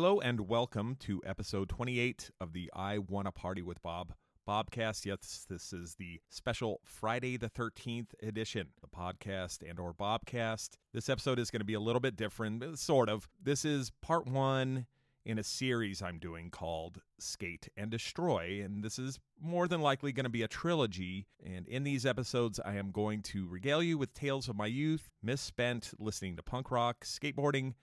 Hello and welcome to episode 28 of the I Wanna Party with Bob Bobcast. Yes, this is the special Friday the 13th edition, the podcast and or Bobcast. This episode is going to be a little bit different, sort of. This is part 1 in a series I'm doing called Skate and Destroy, and this is more than likely going to be a trilogy. And in these episodes, I am going to regale you with tales of my youth, misspent listening to punk rock, skateboarding,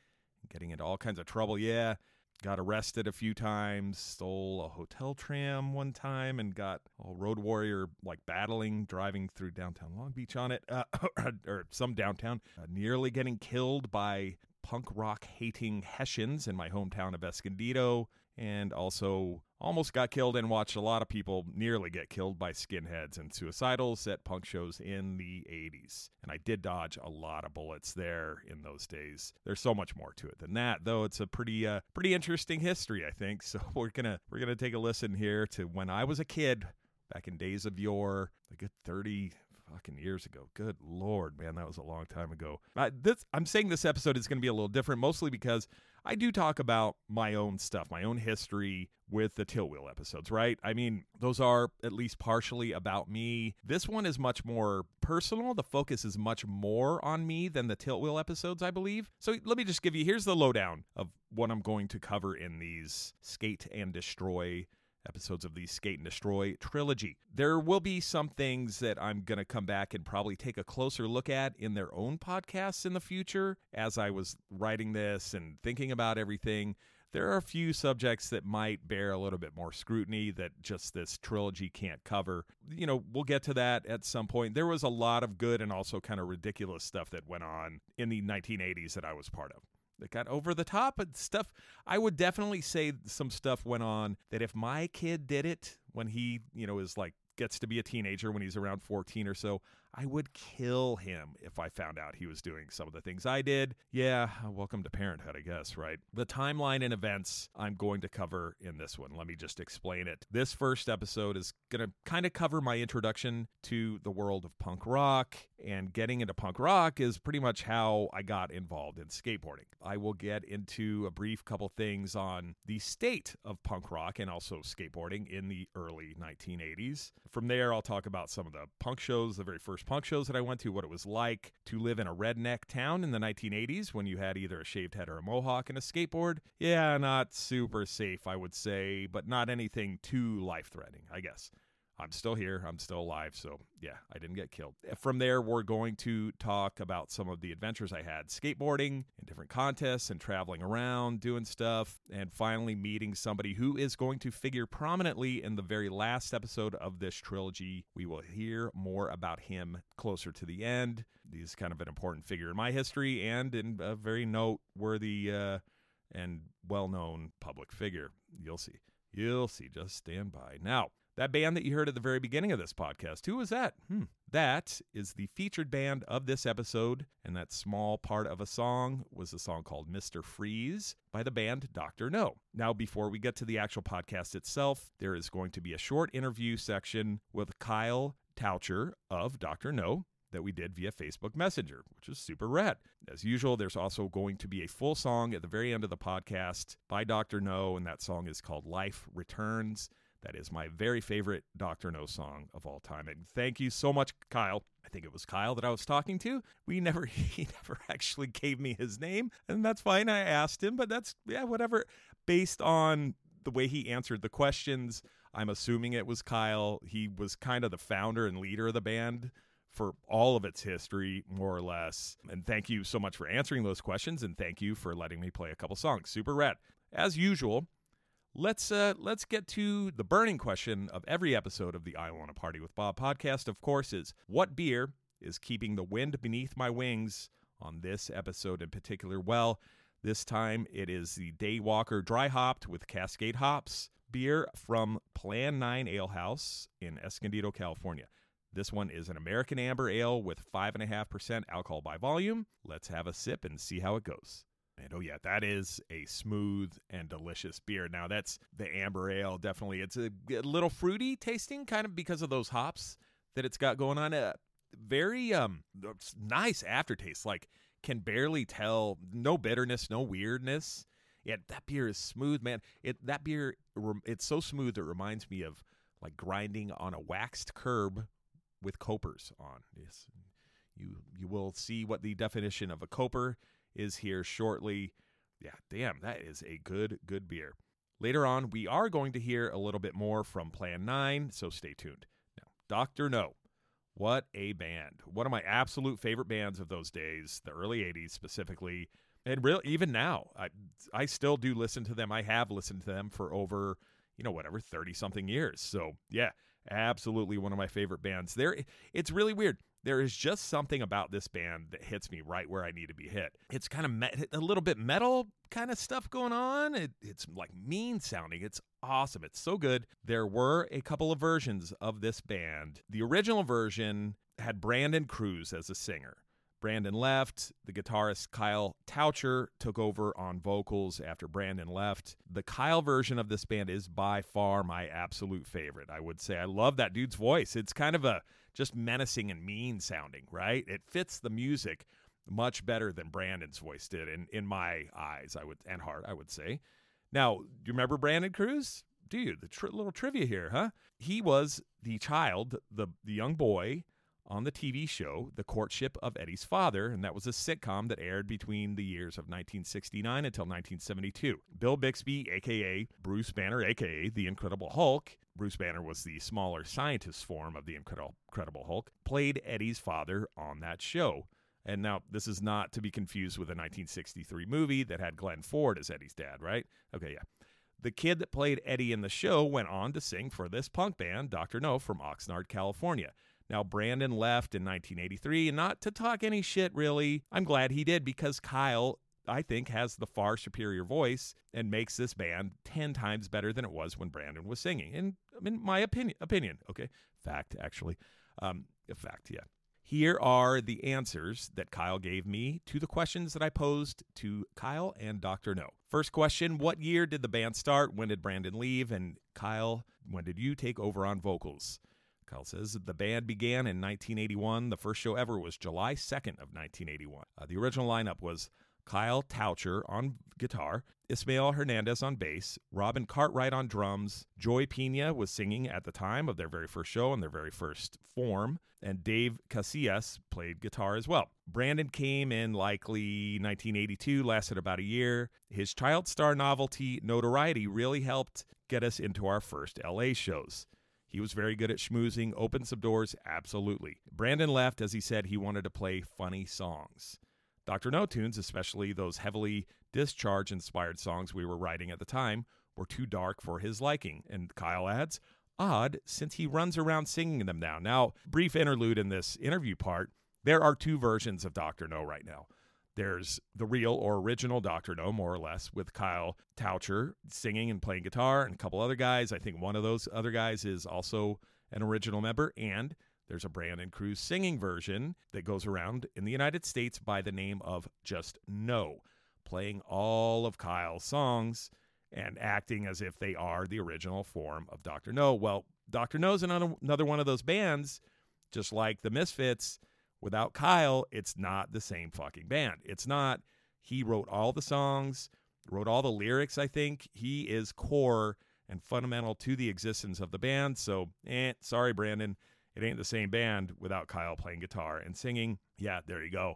getting into all kinds of trouble. Yeah, got arrested a few times, stole a hotel tram one time, and got all road warrior like battling, driving through downtown Long Beach on it, uh, or some downtown, uh, nearly getting killed by punk rock hating Hessians in my hometown of Escondido, and also almost got killed and watched a lot of people nearly get killed by skinheads and suicidals at punk shows in the 80s. And I did dodge a lot of bullets there in those days. There's so much more to it than that, though it's a pretty uh, pretty interesting history, I think. So we're to we're to take a listen here to when I was a kid back in days of yore, a good 30 fucking years ago. Good lord, man, that was a long time ago. Uh, this, I'm saying this episode is going to be a little different, mostly because I do talk about my own stuff, my own history with the Tilt Wheel episodes, right? I mean, those are at least partially about me. This one is much more personal. The focus is much more on me than the Tilt Wheel episodes, I believe. So let me just give you here's the lowdown of what I'm going to cover in these Skate and Destroy episodes of the Skate and Destroy trilogy. There will be some things that I'm going to come back and probably take a closer look at in their own podcasts in the future. As I was writing this and thinking about everything, there are a few subjects that might bear a little bit more scrutiny that just this trilogy can't cover. You know, we'll get to that at some point. There was a lot of good and also kind of ridiculous stuff that went on in the 1980s that I was part of that got over the top and stuff. I would definitely say some stuff went on that if my kid did it when he, you know, is like gets to be a teenager when he's around 14 or so, I would kill him if I found out he was doing some of the things I did. Yeah, welcome to parenthood, I guess, right? The timeline and events I'm going to cover in this one. Let me just explain it. This first episode is going to kind of cover my introduction to the world of punk rock, and getting into punk rock is pretty much how I got involved in skateboarding. I will get into a brief couple things on the state of punk rock and also skateboarding in the early 1980s. From there, I'll talk about some of the punk shows, the very first punk shows that I went to, what it was like to live in a redneck town in the 1980s when you had either a shaved head or a mohawk and a skateboard. Yeah, not super safe, I would say, but not anything too life threatening, I guess. I'm still here. I'm still alive. So, yeah, I didn't get killed. From there, we're going to talk about some of the adventures I had skateboarding in different contests and traveling around, doing stuff, and finally meeting somebody who is going to figure prominently in the very last episode of this trilogy. We will hear more about him closer to the end. He's kind of an important figure in my history and in a very noteworthy uh, and well known public figure. You'll see. You'll see. Just stand by. Now, that band that you heard at the very beginning of this podcast, who was that? Hmm. That is the featured band of this episode, and that small part of a song was a song called Mr. Freeze by the band Dr. Know. Now, before we get to the actual podcast itself, there is going to be a short interview section with Kyle Toucher of Dr. Know that we did via Facebook Messenger, which is super rad. As usual, there's also going to be a full song at the very end of the podcast by Dr. Know, and that song is called Life Returns. That is my very favorite Dr. Know song of all time. And thank you so much, Kyle. I think it was Kyle that I was talking to. We never, he never actually gave me his name, and that's fine. I asked him, but that's, yeah, whatever. Based on the way he answered the questions, I'm assuming it was Kyle. He was kind of the founder and leader of the band for all of its history, more or less. And thank you so much for answering those questions, and thank you for letting me play a couple songs. Super rad. As usual, Let's uh, let's get to the burning question of every episode of the I Want to Party with Bob podcast. Of course, is what beer is keeping the wind beneath my wings on this episode in particular? Well, this time it is the Daywalker Dry Hopped with Cascade hops beer from Plan 9 Ale House in Escondido, California. This one is an American Amber Ale with 5.5% alcohol by volume. Let's have a sip and see how it goes. And oh yeah, that is a smooth and delicious beer. Now that's the amber ale. Definitely, it's a, a little fruity tasting, kind of because of those hops that it's got going on. Uh, very um nice aftertaste. Like can barely tell, no bitterness, no weirdness. Yeah, that beer is smooth, man. It that beer it's so smooth it reminds me of like grinding on a waxed curb with copers on. Yes. You you will see what the definition of a coper is here shortly. Yeah, damn, that is a good good beer. Later on, we are going to hear a little bit more from Plan 9, so stay tuned. Now, Dr. Know. What a band. One of my absolute favorite bands of those days, the early 80s specifically. And real even now, I I still do listen to them. I have listened to them for over, you know, whatever, 30 something years. So, yeah, absolutely one of my favorite bands. There it's really weird. There is just something about this band that hits me right where I need to be hit. It's kind of me- a little bit metal kind of stuff going on. It, it's like mean sounding. It's awesome. It's so good. There were a couple of versions of this band. The original version had Brandon Cruz as a singer. Brandon left. The guitarist Kyle Toucher took over on vocals after Brandon left. The Kyle version of this band is by far my absolute favorite. I would say I love that dude's voice. It's kind of a just menacing and mean sounding, right? It fits the music much better than Brandon's voice did in in my eyes, I would and heart, I would say. Now, do you remember Brandon Cruz? Do you? The tri- little trivia here, huh? He was the child, the the young boy on the TV show The Courtship of Eddie's Father, and that was a sitcom that aired between the years of 1969 until 1972. Bill Bixby, aka Bruce Banner, aka The Incredible Hulk, Bruce Banner was the smaller scientist form of the Incredible Hulk, played Eddie's father on that show. And now, this is not to be confused with a 1963 movie that had Glenn Ford as Eddie's dad, right? Okay, yeah. The kid that played Eddie in the show went on to sing for this punk band, Dr. Know, from Oxnard, California. Now, Brandon left in 1983, and not to talk any shit, really. I'm glad he did because Kyle I think, has the far superior voice and makes this band 10 times better than it was when Brandon was singing. And I mean, my opinion, opinion, okay? Fact, actually. Um, fact, yeah. Here are the answers that Kyle gave me to the questions that I posed to Kyle and Dr. Know. First question What year did the band start? When did Brandon leave? And Kyle, when did you take over on vocals? Kyle says the band began in 1981. The first show ever was July 2nd of 1981. Uh, the original lineup was Kyle Toucher on guitar, Ismael Hernandez on bass, Robin Cartwright on drums, Joy Pena was singing at the time of their very first show and their very first form, and Dave Casillas played guitar as well. Brandon came in likely 1982, lasted about a year. His child star novelty notoriety really helped get us into our first LA shows. He was very good at schmoozing, opened some doors, absolutely. Brandon left as he said he wanted to play funny songs. Dr. Know Tunes, especially those heavily discharge inspired songs we were writing at the time, were too dark for his liking. And Kyle adds, odd since he runs around singing them now. Now, brief interlude in this interview part there are two versions of Dr. Know right now. There's the real or original Dr. Know, more or less, with Kyle Toucher singing and playing guitar, and a couple other guys. I think one of those other guys is also an original member. And there's a Brandon Cruz singing version that goes around in the United States by the name of Just No, playing all of Kyle's songs and acting as if they are the original form of Dr. Know. Well, Dr. Know's another, another one of those bands, just like the Misfits. Without Kyle, it's not the same fucking band. It's not. He wrote all the songs, wrote all the lyrics, I think. He is core and fundamental to the existence of the band. So, eh, sorry, Brandon it ain't the same band without Kyle playing guitar and singing. Yeah, there you go.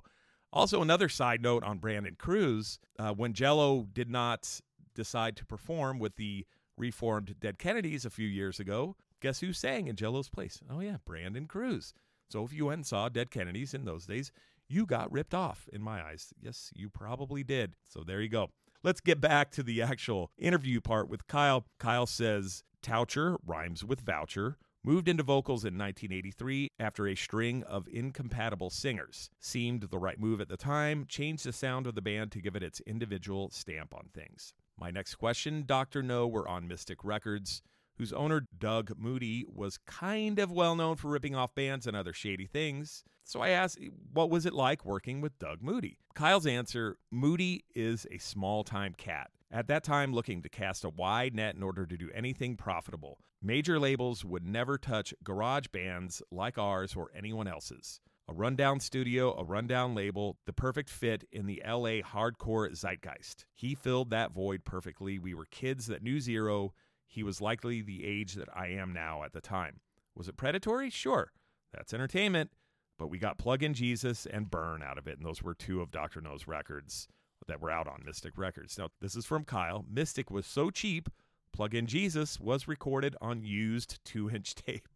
Also, another side note on Brandon Cruz uh, when Jello did not decide to perform with the reformed Dead Kennedys a few years ago, guess who sang in Jello's place? Oh, yeah, Brandon Cruz. So if you went and saw Dead Kennedys in those days, you got ripped off in my eyes. Yes, you probably did. So there you go. Let's get back to the actual interview part with Kyle. Kyle says, Toucher rhymes with voucher. Moved into vocals in 1983 after a string of incompatible singers. Seemed the right move at the time, changed the sound of the band to give it its individual stamp on things. My next question Dr. Know were on Mystic Records, whose owner, Doug Moody, was kind of well known for ripping off bands and other shady things. So I asked, what was it like working with Doug Moody? Kyle's answer Moody is a small time cat at that time looking to cast a wide net in order to do anything profitable. Major labels would never touch garage bands like ours or anyone else's. A rundown studio, a rundown label, the perfect fit in the LA hardcore zeitgeist. He filled that void perfectly. We were kids that knew zero. He was likely the age that I am now at the time. Was it predatory? Sure. That's entertainment. But we got Plug in Jesus and Burn out of it. And those were two of Dr. Know's records that were out on Mystic Records. Now, this is from Kyle. Mystic was so cheap, Plug in Jesus was recorded on used two inch tape.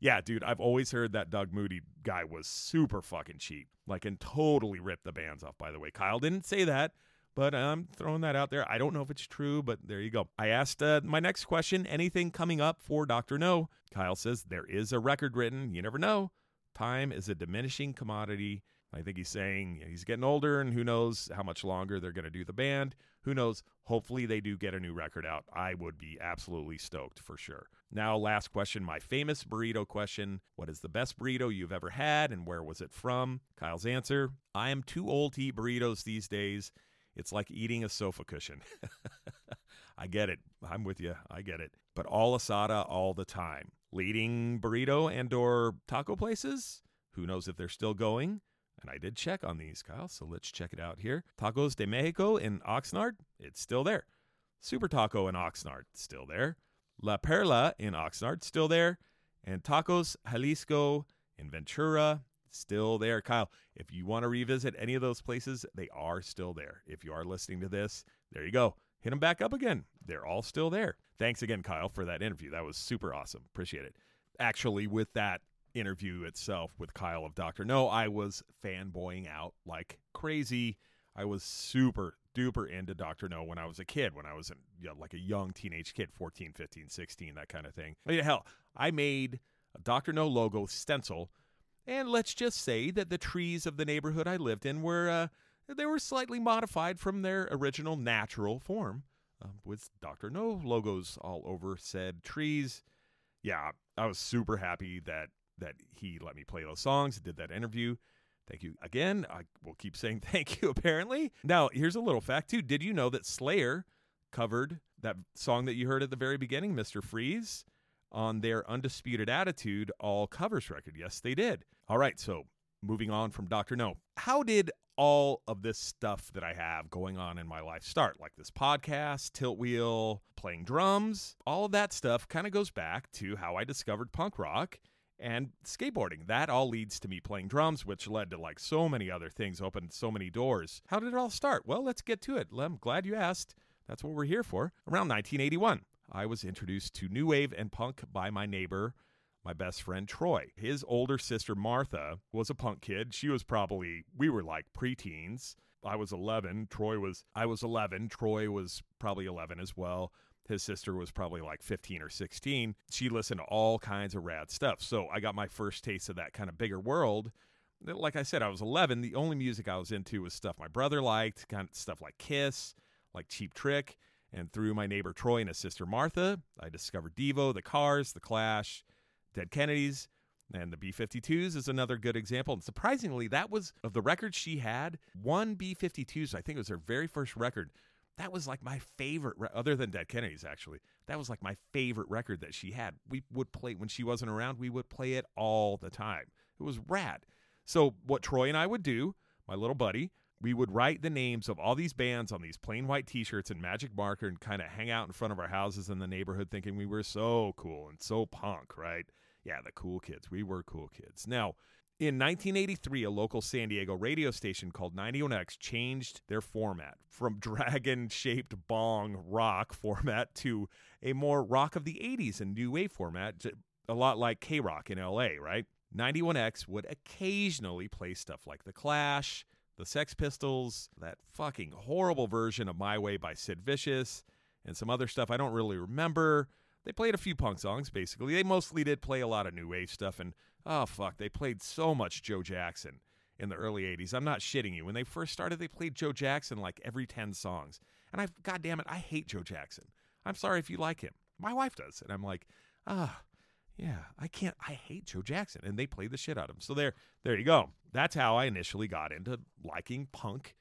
yeah, dude, I've always heard that Doug Moody guy was super fucking cheap. Like, and totally ripped the bands off, by the way. Kyle didn't say that, but I'm throwing that out there. I don't know if it's true, but there you go. I asked uh, my next question anything coming up for Dr. Know? Kyle says there is a record written. You never know. Time is a diminishing commodity. I think he's saying he's getting older, and who knows how much longer they're going to do the band. Who knows? Hopefully, they do get a new record out. I would be absolutely stoked for sure. Now, last question my famous burrito question. What is the best burrito you've ever had, and where was it from? Kyle's answer I am too old to eat burritos these days. It's like eating a sofa cushion. I get it. I'm with you. I get it. But all asada all the time. Leading burrito and or taco places? Who knows if they're still going? And I did check on these, Kyle, so let's check it out here. Tacos de Mexico in Oxnard, it's still there. Super Taco in Oxnard, still there. La Perla in Oxnard, still there. And Tacos Jalisco in Ventura, still there. Kyle, if you want to revisit any of those places, they are still there. If you are listening to this, there you go. Hit them back up again. They're all still there. Thanks again, Kyle, for that interview. That was super awesome. Appreciate it. Actually, with that interview itself with Kyle of Dr. Know, I was fanboying out like crazy. I was super duper into Dr. Know when I was a kid, when I was you know, like a young teenage kid, 14, 15, 16, that kind of thing. I mean, hell, I made a Dr. Know logo stencil, and let's just say that the trees of the neighborhood I lived in were uh, they were slightly modified from their original natural form, uh, with Dr. Know logos all over said trees. Yeah, I was super happy that that he let me play those songs, did that interview. Thank you again. I will keep saying thank you, apparently. Now, here's a little fact, too. Did you know that Slayer covered that song that you heard at the very beginning, Mr. Freeze, on their Undisputed Attitude all covers record? Yes, they did. All right, so moving on from Dr. Know. How did all of this stuff that I have going on in my life start? Like this podcast, Tilt Wheel, playing drums, all of that stuff kind of goes back to how I discovered punk rock and skateboarding. That all leads to me playing drums, which led to like so many other things, opened so many doors. How did it all start? Well, let's get to it. I'm glad you asked. That's what we're here for. Around 1981, I was introduced to new wave and punk by my neighbor, my best friend Troy. His older sister Martha was a punk kid. She was probably, we were like preteens. I was 11. Troy was, I was 11. Troy was probably 11 as well. His sister was probably like 15 or 16. She listened to all kinds of rad stuff. So I got my first taste of that kind of bigger world. Like I said, I was 11. The only music I was into was stuff my brother liked, kind of stuff like Kiss, like Cheap Trick. And through my neighbor Troy and his sister Martha, I discovered Devo, The Cars, The Clash, Dead Kennedys, and the B 52s is another good example. And surprisingly, that was of the records she had, one B 52s, I think it was her very first record, that was like my favorite re- other than dead kennedys actually that was like my favorite record that she had. We would play when she wasn't around we would play it all the time. It was rad. So what troy and i would do my little buddy we would write the names of all these bands on these plain white t-shirts and magic marker and kind of hang out in front of our houses in the neighborhood thinking we were so cool and so punk right? Yeah the cool kids. We were cool kids. Now in 1983, a local San Diego radio station called 91X changed their format from dragon shaped bong rock format to a more rock of the 80s and new wave format, a lot like KROQ in LA, right? 91X would occasionally play stuff like The Clash, The Sex Pistols, that fucking horrible version of My Way by Sid Vicious, and some other stuff I don't really remember. They played a few punk songs, basically. They mostly did play a lot of new wave stuff and Oh, fuck. They played so much Joe Jackson in the early 80s. I'm not shitting you. When they first started, they played Joe Jackson like every 10 songs. And I, God damn it, I hate Joe Jackson. I'm sorry if you like him. My wife does. And I'm like, ah, yeah, I can't, I hate Joe Jackson. And they played the shit out of him. So there, there you go. That's how I initially got into liking punk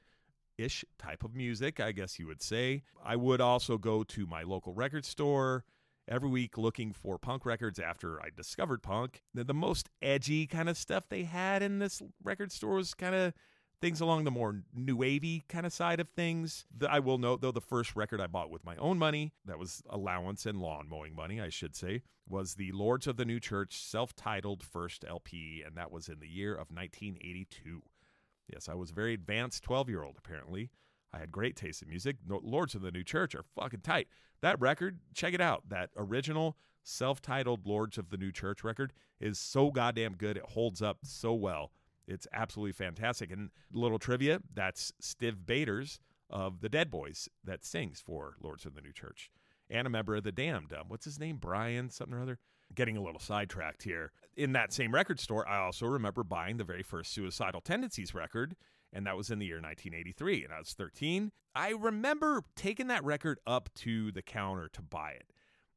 ish type of music, I guess you would say. I would also go to my local record store every week looking for punk records after I discovered punk. The, the most edgy kind of stuff they had in this record store was kind of things along the more new wavy kind of side of things. The, I will note though the first record I bought with my own money, that was allowance and lawn mowing money, I should say, was the Lords of the New Church self-titled first LP, and that was in the year of 1982. Yes, I was a very advanced 12-year-old apparently. I had great taste in music. Lords of the New Church are fucking tight. That record, check it out. That original self-titled Lords of the New Church record is so goddamn good. It holds up so well. It's absolutely fantastic. And a little trivia, that's Stiv Bators of the Dead Boys that sings for Lords of the New Church. And a member of the Damned. Um, what's his name? Brian something or other. Getting a little sidetracked here. In that same record store, I also remember buying the very first Suicidal Tendencies record, and that was in the year 1983, and I was 13. I remember taking that record up to the counter to buy it.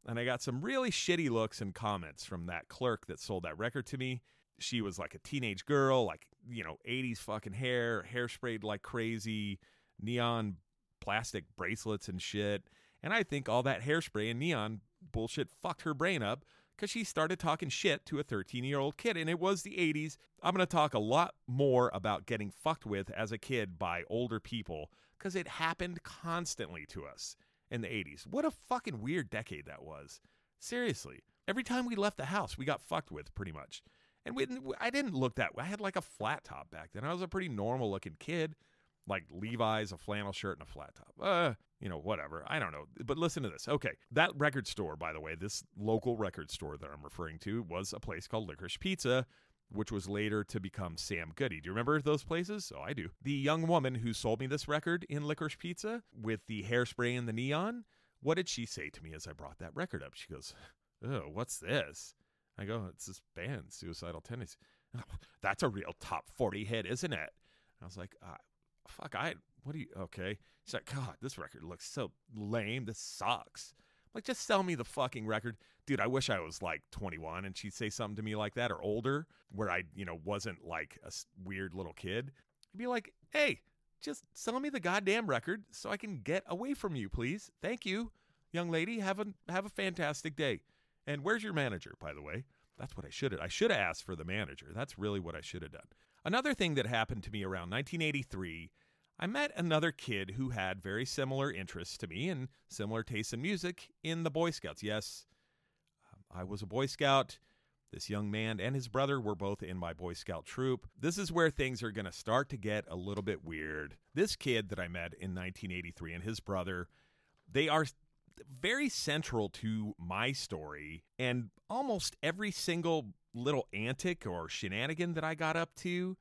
And I got some really shitty looks and comments from that clerk that sold that record to me she was like a teenage girl, like, you know, 80s fucking hair, hairsprayed like crazy, neon plastic bracelets and shit. And I think all that hairspray and neon bullshit fucked her brain up because she started talking shit to a 13 year old kid. And it was the 80s. I'm going to talk a lot more about getting fucked with as a kid by older people because it happened constantly to us in the 80s. What a fucking weird decade that was. Seriously. Every time we left the house, we got fucked with pretty much. And we, I didn't look that way. I had like a flat top back then. I was a pretty normal looking kid, like Levi's, a flannel shirt, and a flat top. Uh, you know, whatever. I don't know. But listen to this. Okay. That record store, by the way, this local record store that I'm referring to was a place called Licorice Pizza, which was later to become Sam Goody. Do you remember those places? Oh, I do. The young woman who sold me this record in Licorice Pizza with the hairspray and the neon, what did she say to me as I brought that record up? She goes, Oh, what's this? I go, it's this band, Suicidal Tendencies. That's a real top 40 hit, isn't it? I was like, uh, fuck, I, what do you, okay. She's like, God, this record looks so lame. This sucks. I'm like, just sell me the fucking record. Dude, I wish I was like 21 and she'd say something to me like that or older where I, you know, wasn't like a weird little kid. I'd be like, hey, just sell me the goddamn record so I can get away from you, please. Thank you, young lady. Have a, have a fantastic day. And where's your manager, by the way? That's what I should have. I should have asked for the manager. That's really what I should have done. Another thing that happened to me around 1983, I met another kid who had very similar interests to me and similar tastes in music in the Boy Scouts. Yes, um, I was a Boy Scout. This young man and his brother were both in my Boy Scout troop. This is where things are going to start to get a little bit weird. This kid that I met in 1983 and his brother, they are very central to my story and almost every single little antic or shenanigan that I got up to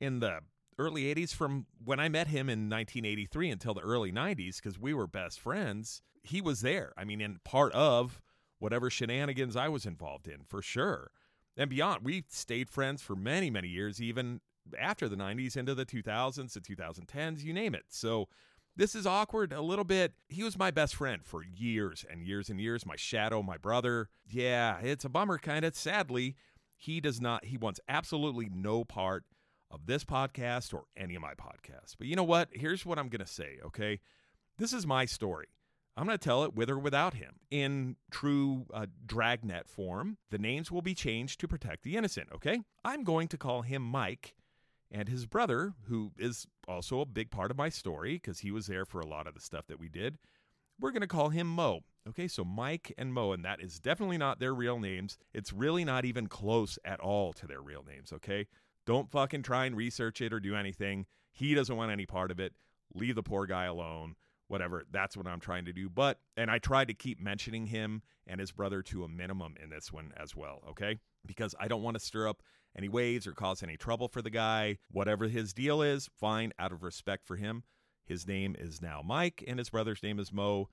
in the early 80s from when I met him in 1983 until the early 90s because we were best friends. He was there. I mean, in part of whatever shenanigans I was involved in, for sure. And beyond, we stayed friends for many, many years, even after the 90s into the 2000s, the 2010s, you name it. So this is awkward a little bit. He was my best friend for years and years and years, my shadow, my brother. Yeah, it's a bummer, kind of. Sadly, he does not, he wants absolutely no part of this podcast or any of my podcasts. But you know what? Here's what I'm going to say, okay? This is my story. I'm going to tell it with or without him. In true uh, dragnet form, the names will be changed to protect the innocent, okay? I'm going to call him Mike and his brother, who is also a big part of my story because he was there for a lot of the stuff that we did. We're going to call him Mo. Okay, so Mike and Mo, and that is definitely not their real names. It's really not even close at all to their real names, okay? Don't fucking try and research it or do anything. He doesn't want any part of it. Leave the poor guy alone. Whatever. That's what I'm trying to do. But, and I tried to keep mentioning him and his brother to a minimum in this one as well, okay? Because I don't want to stir up any waves or cause any trouble for the guy. Whatever his deal is, fine, out of respect for him. His name is now Mike, and his brother's name is Mo.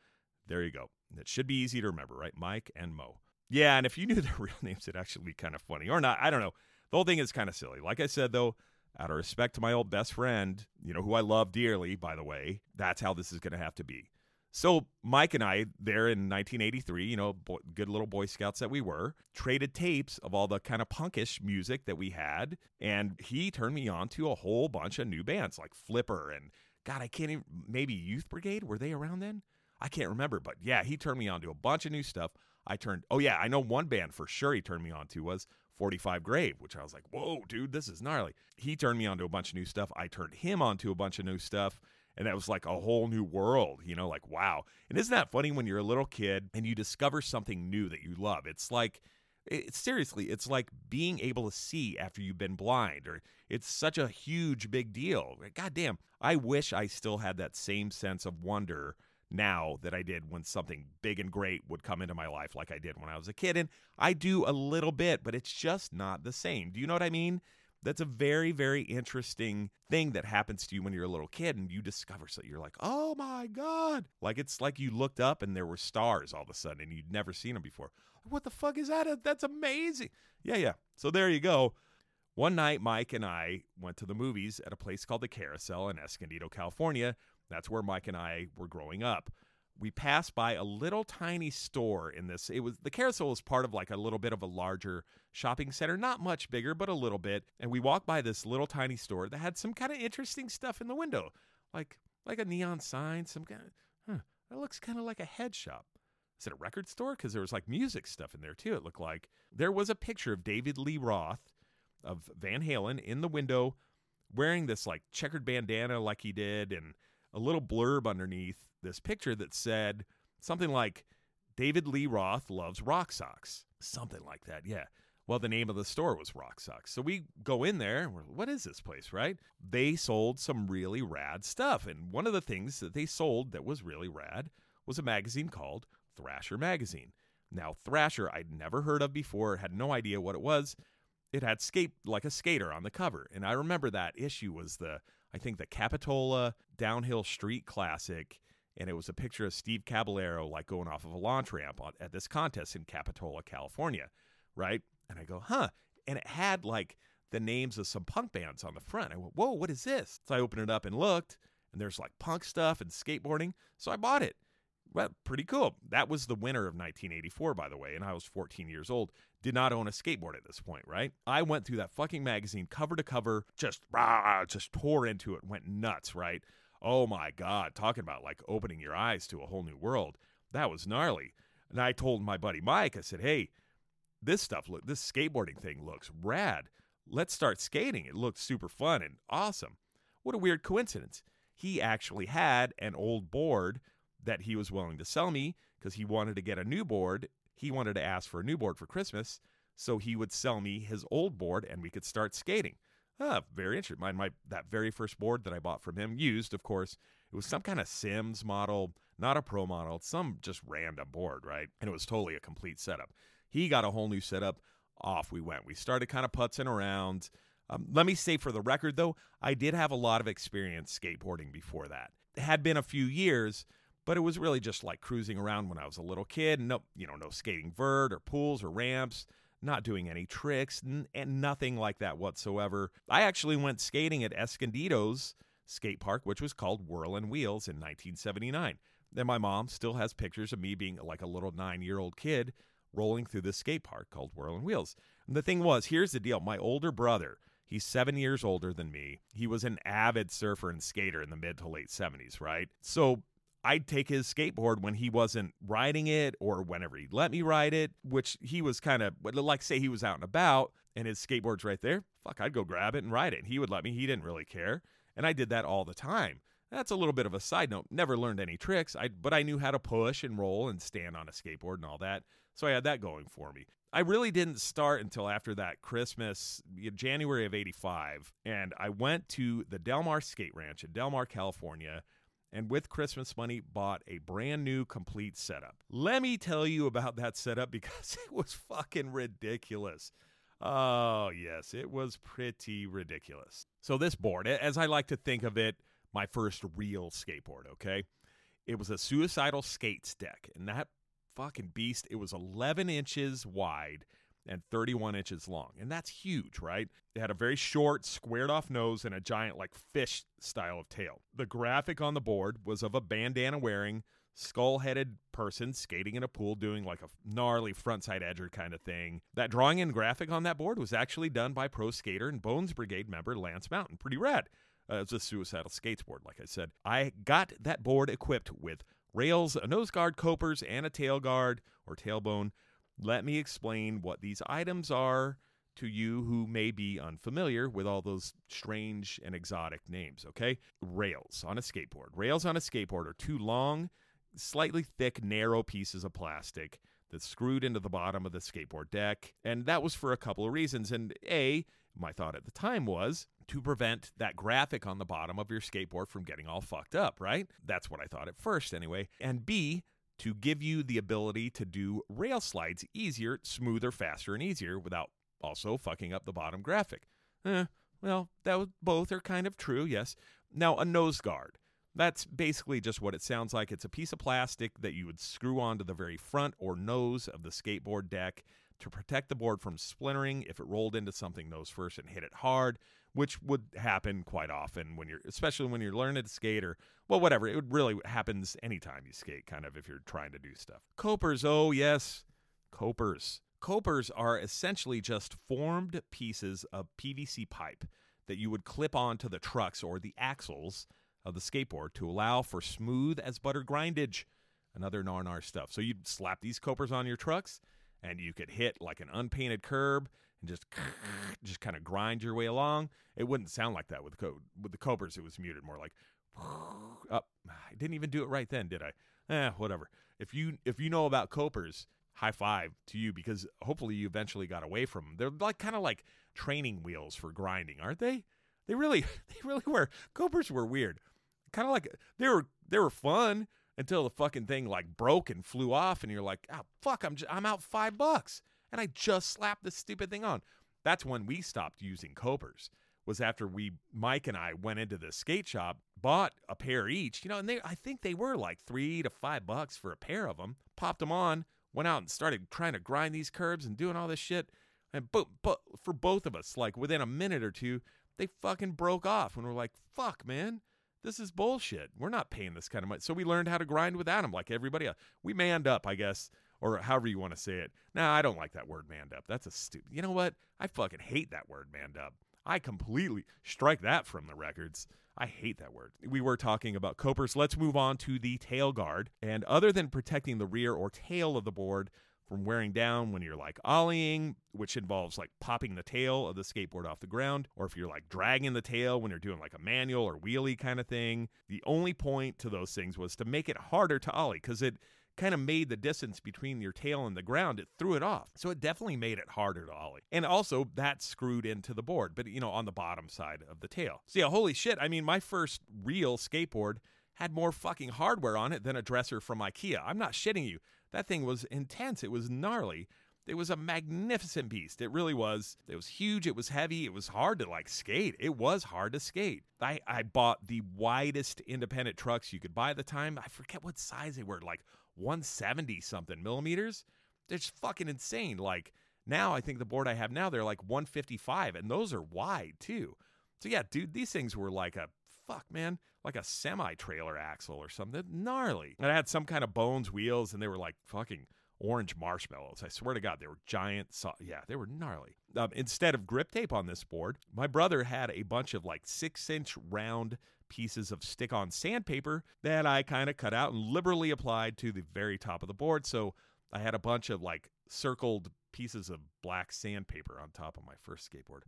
There you go. It should be easy to remember, right? Mike and Mo. Yeah, and if you knew their real names, it'd actually be kind of funny. Or not, I don't know. The whole thing is kind of silly. Like I said, though, out of respect to my old best friend, you know, who I love dearly, by the way, that's how this is going to have to be. So Mike and I, there in 1983, you know, good little Boy Scouts that we were, traded tapes of all the kind of punkish music that we had, and he turned me on to a whole bunch of new bands like Flipper and God, I can't even maybe Youth Brigade were they around then? I can't remember, but yeah, he turned me on to a bunch of new stuff. I turned, oh yeah, I know one band for sure he turned me on to was 45 Grave, which I was like, whoa, dude, this is gnarly. He turned me on to a bunch of new stuff. I turned him on to a bunch of new stuff. And that was like a whole new world, you know, like, wow. And isn't that funny when you're a little kid and you discover something new that you love? It's like, it's seriously, it's like being able to see after you've been blind, or it's such a huge, big deal. God damn, I wish I still had that same sense of wonder now that I did when something big and great would come into my life like I did when I was a kid. And I do a little bit, but it's just not the same. Do you know what I mean? That's a very, very interesting thing that happens to you when you're a little kid and you discover so you're like, oh my God. Like it's like you looked up and there were stars all of a sudden and you'd never seen them before. What the fuck is that? That's amazing. Yeah, yeah. So there you go. One night, Mike and I went to the movies at a place called the Carousel in Escondido, California. That's where Mike and I were growing up. We passed by a little tiny store in this. It was the carousel was part of like a little bit of a larger shopping center, not much bigger, but a little bit. And we walked by this little tiny store that had some kind of interesting stuff in the window, like like a neon sign, some kind of huh, that looks kind of like a head shop. Is it a record store? Because there was like music stuff in there too. It looked like there was a picture of David Lee Roth of Van Halen in the window, wearing this like checkered bandana like he did, and a little blurb underneath this picture that said something like David Lee Roth loves rock socks. Something like that, yeah. Well, the name of the store was Rock Socks. So we go in there, what is this place, right? They sold some really rad stuff. And one of the things that they sold that was really rad was a magazine called Thrasher Magazine. Now, Thrasher, I'd never heard of before, had no idea what it was. It had skate like a skater on the cover. And I remember that issue was the I think the Capitola Downhill Street Classic, and it was a picture of Steve Caballero like going off of a launch ramp on, at this contest in Capitola, California, right? And I go, huh? And it had like the names of some punk bands on the front. I went, whoa, what is this? So I opened it up and looked, and there's like punk stuff and skateboarding. So I bought it. Well, pretty cool. That was the winter of 1984, by the way, and I was 14 years old. Did not own a skateboard at this point, right? I went through that fucking magazine cover to cover, just rah, just tore into it, went nuts, right? Oh my God, talking about like opening your eyes to a whole new world. That was gnarly. And I told my buddy Mike, I said, hey, this stuff, look, this skateboarding thing looks rad. Let's start skating. It looks super fun and awesome. What a weird coincidence. He actually had an old board that he was willing to sell me because he wanted to get a new board. He wanted to ask for a new board for Christmas, so he would sell me his old board and we could start skating. Ah, very interesting. My, my that very first board that I bought from him, used, of course, it was some kind of Sims model, not a pro model, some just random board, right? And it was totally a complete setup. He got a whole new setup. Off we went. We started kind of putzing around. Um, let me say for the record, though, I did have a lot of experience skateboarding before that. It had been a few years, but it was really just like cruising around when I was a little kid. No, you know, no skating vert or pools or ramps, not doing any tricks n- and nothing like that whatsoever. I actually went skating at Escondido's skate park, which was called Whirlin' Wheels in 1979. And my mom still has pictures of me being like a little nine year old kid rolling through this skate park called Whirlin' Wheels. And the thing was, here's the deal my older brother, He's seven years older than me. He was an avid surfer and skater in the mid to late 70s, right? So I'd take his skateboard when he wasn't riding it or whenever he'd let me ride it, which he was kind of like, say, he was out and about and his skateboard's right there. Fuck, I'd go grab it and ride it. And he would let me. He didn't really care. And I did that all the time. That's a little bit of a side note. Never learned any tricks, I, but I knew how to push and roll and stand on a skateboard and all that. So I had that going for me. I really didn't start until after that Christmas, January of 85. And I went to the Del Mar Skate Ranch in Del Mar, California and with Christmas money bought a brand new complete setup. Let me tell you about that setup because it was fucking ridiculous. Oh, yes, it was pretty ridiculous. So, this board, as I like to think of it, my first real skateboard, okay? It was a suicidal skates deck, and that fucking beast, it was 11 inches wide and 31 inches long. And that's huge, right? It had a very short, squared off nose and a giant, like fish style of tail. The graphic on the board was of a bandana wearing, skull headed person skating in a pool doing like a gnarly frontside edger kind of thing. That drawing and graphic on that board was actually done by pro skater and Bones Brigade member Lance Mountain. Pretty rad. Uh, it's a suicidal skateboard, like I said. I got that board equipped with rails, a nose guard, copers, and a tail guard or tailbone. Let me explain what these items are to you who may be unfamiliar with all those strange and exotic names, okay? Rails on a skateboard. Rails on a skateboard are two long, slightly thick, narrow pieces of plastic that's screwed into the bottom of the skateboard deck. And that was for a couple of reasons. And A, my thought at the time was to prevent that graphic on the bottom of your skateboard from getting all fucked up, right? That's what I thought at first, anyway. And B, to give you the ability to do rail slides easier, smoother, faster, and easier without also fucking up the bottom graphic. Eh, well, that was, both are kind of true, yes. Now, a nose guard. That's basically just what it sounds like. It's a piece of plastic that you would screw onto the very front or nose of the skateboard deck to protect the board from splintering if it rolled into something nose first and hit it hard, which would happen quite often when you're, especially when you're learning to skate or, well, whatever. It really happens anytime you skate, kind of if you're trying to do stuff. Copers, oh yes, copers. Copers are essentially just formed pieces of PVC pipe that you would clip onto the trucks or the axles of the skateboard to allow for smooth as butter grindage and other nar stuff. So you'd slap these copers on your trucks and you could hit like an unpainted curb and just just kind of grind your way along. It wouldn't sound like that with the co- with the copers. It was muted more like up. I didn't even do it right then, did I? Eh, whatever. If you if you know about copers, high five to you because hopefully you eventually got away from them. They're like kind of like training wheels for grinding, aren't they? They really they really were. Copers were weird. Kind of like they were they were fun until the fucking thing like broke and flew off and you're like, "Oh, fuck, I'm just, I'm out 5 bucks." And I just slapped this stupid thing on. That's when we stopped using copers. Was after we Mike and I went into the skate shop, bought a pair each, you know, and they I think they were like 3 to 5 bucks for a pair of them. Popped them on, went out and started trying to grind these curbs and doing all this shit. And but but for both of us, like within a minute or two, they fucking broke off, and we're like, "Fuck, man, this is bullshit. We're not paying this kind of money." So we learned how to grind without them, like everybody else. We manned up, I guess, or however you want to say it. Now, I don't like that word "manned up." That's a stupid. You know what? I fucking hate that word "manned up." I completely strike that from the records. I hate that word. We were talking about copers. Let's move on to the tail guard. And other than protecting the rear or tail of the board from wearing down when you're like ollieing, which involves like popping the tail of the skateboard off the ground, or if you're like dragging the tail when you're doing like a manual or wheelie kind of thing, the only point to those things was to make it harder to ollie because it kind of made the distance between your tail and the ground. It threw it off. So it definitely made it harder to ollie. And also that screwed into the board, but you know, on the bottom side of the tail. So yeah, holy shit. I mean, my first real skateboard had more fucking hardware on it than a dresser from IKEA. I'm not shitting you. That thing was intense. It was gnarly. It was a magnificent beast. It really was. It was huge. It was heavy. It was hard to like skate. It was hard to skate. I, I bought the widest independent trucks you could buy at the time. I forget what size they were, like 170 something millimeters. They're just fucking insane. Like now, I think the board I have now, they're like 155, and those are wide too. So yeah, dude, these things were like a fuck, man, like a semi trailer axle or something. Gnarly. And I had some kind of bones wheels, and they were like fucking orange marshmallows. I swear to God, they were giant. So- yeah, they were gnarly. Um, instead of grip tape on this board, my brother had a bunch of like six inch round pieces of stick on sandpaper that I kind of cut out and liberally applied to the very top of the board. So I had a bunch of like circled pieces of black sandpaper on top of my first skateboard.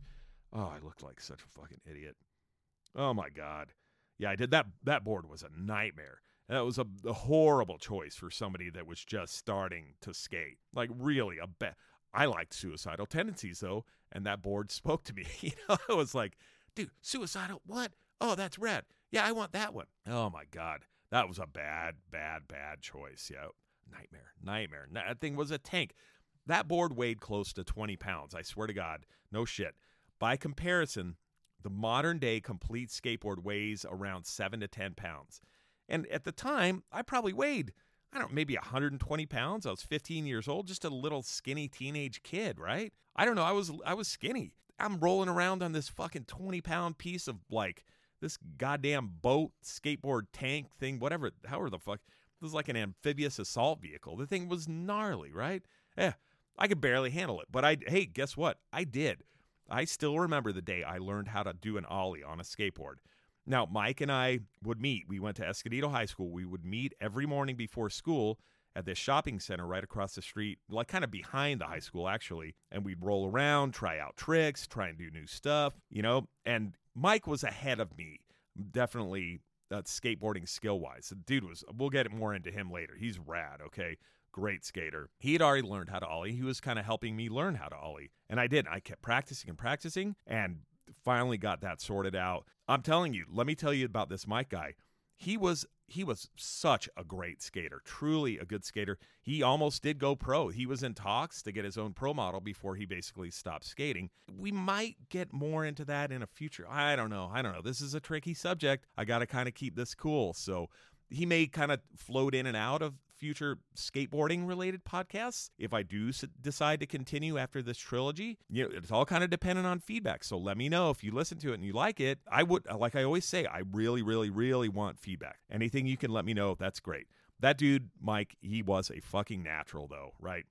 Oh, I looked like such a fucking idiot. Oh my god. Yeah, I did that that board was a nightmare. That was a, a horrible choice for somebody that was just starting to skate. Like really a bet. I liked suicidal tendencies though, and that board spoke to me. you know, I was like, dude, suicidal what? Oh, that's red. Yeah, I want that one. Oh my god. That was a bad, bad, bad choice. Yeah. Nightmare. Nightmare. That thing was a tank. That board weighed close to 20 pounds. I swear to God. No shit. By comparison, the modern day complete skateboard weighs around 7 to 10 pounds. And at the time, I probably weighed, I don't know, maybe 120 pounds. I was 15 years old, just a little skinny teenage kid, right? I don't know. I was I was skinny. I'm rolling around on this fucking 20 pound piece of like this goddamn boat, skateboard, tank thing, whatever, however the fuck. This was like an amphibious assault vehicle. The thing was gnarly, right? Yeah, I could barely handle it. But I, hey, guess what? I did. I still remember the day I learned how to do an ollie on a skateboard. Now, Mike and I would meet. We went to Escondido High School. We would meet every morning before school at this shopping center right across the street, like kind of behind the high school, actually. And we'd roll around, try out tricks, try and do new stuff, you know. And Mike was ahead of me, definitely uh, skateboarding skill wise. The dude was, we'll get more into him later. He's rad, okay? Great skater. He had already learned how to Ollie. He was kind of helping me learn how to Ollie. And I did. I kept practicing and practicing and finally got that sorted out. I'm telling you, let me tell you about this Mike guy. He was he was such a great skater, truly a good skater. He almost did go pro. He was in talks to get his own pro model before he basically stopped skating. We might get more into that in a future. I don't know. I don't know. This is a tricky subject. I got to kind of keep this cool. So he may kind of float in and out of future skateboarding related podcasts if I do s- decide to continue after this trilogy. You know, it's all kind of dependent on feedback. So let me know if you listen to it and you like it. I would, uh, like I always say, I really, really, really want feedback. Anything you can let me know, that's great. That dude, Mike, he was a fucking natural, though, right?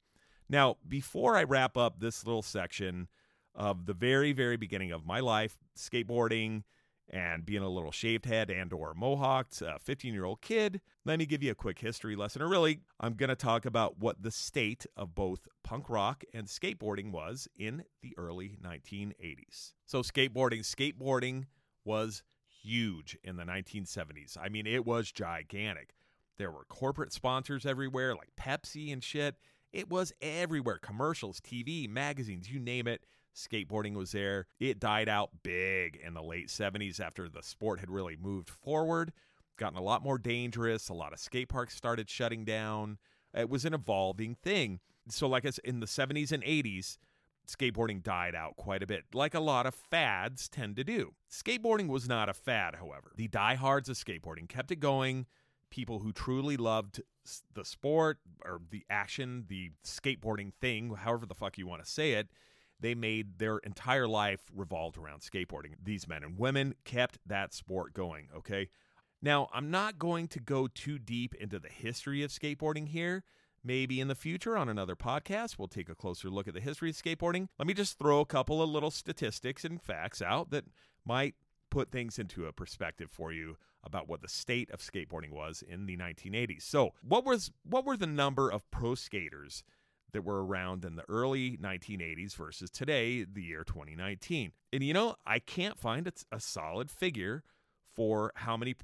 Now, before I wrap up this little section of the very, very beginning of my life, skateboarding, and being a little shaved head and or mohawked a 15 year old kid let me give you a quick history lesson or really i'm going to talk about what the state of both punk rock and skateboarding was in the early 1980s so skateboarding skateboarding was huge in the 1970s i mean it was gigantic. There were corporate sponsors everywhere like pepsi and shit. It was everywhere. Commercials tv magazines you name it skateboarding was there. It died out big in the late 70s after the sport had really moved forward, gotten a lot more dangerous. A lot of skate parks started shutting down. It was an evolving thing. So, like it's in the 70s and 80s, skateboarding died out quite a bit, like a lot of fads tend to do. Skateboarding was not a fad, however. The diehards of skateboarding kept it going. People who truly loved the sport or the action, the skateboarding thing, however the fuck you want to say it, they made their entire life revolved around skateboarding. These men and women kept that sport going, okay? Now, I'm not going to go too deep into the history of skateboarding here. Maybe in the future on another podcast, we'll take a closer look at the history of skateboarding. Let me just throw a couple of little statistics and facts out that might put things into a perspective for you about what the state of skateboarding was in the 1980s. So, what was what were the number of pro skaters that were around in the early 1980s versus today, the year 2019. And you know, I can't find a, solid figure for how many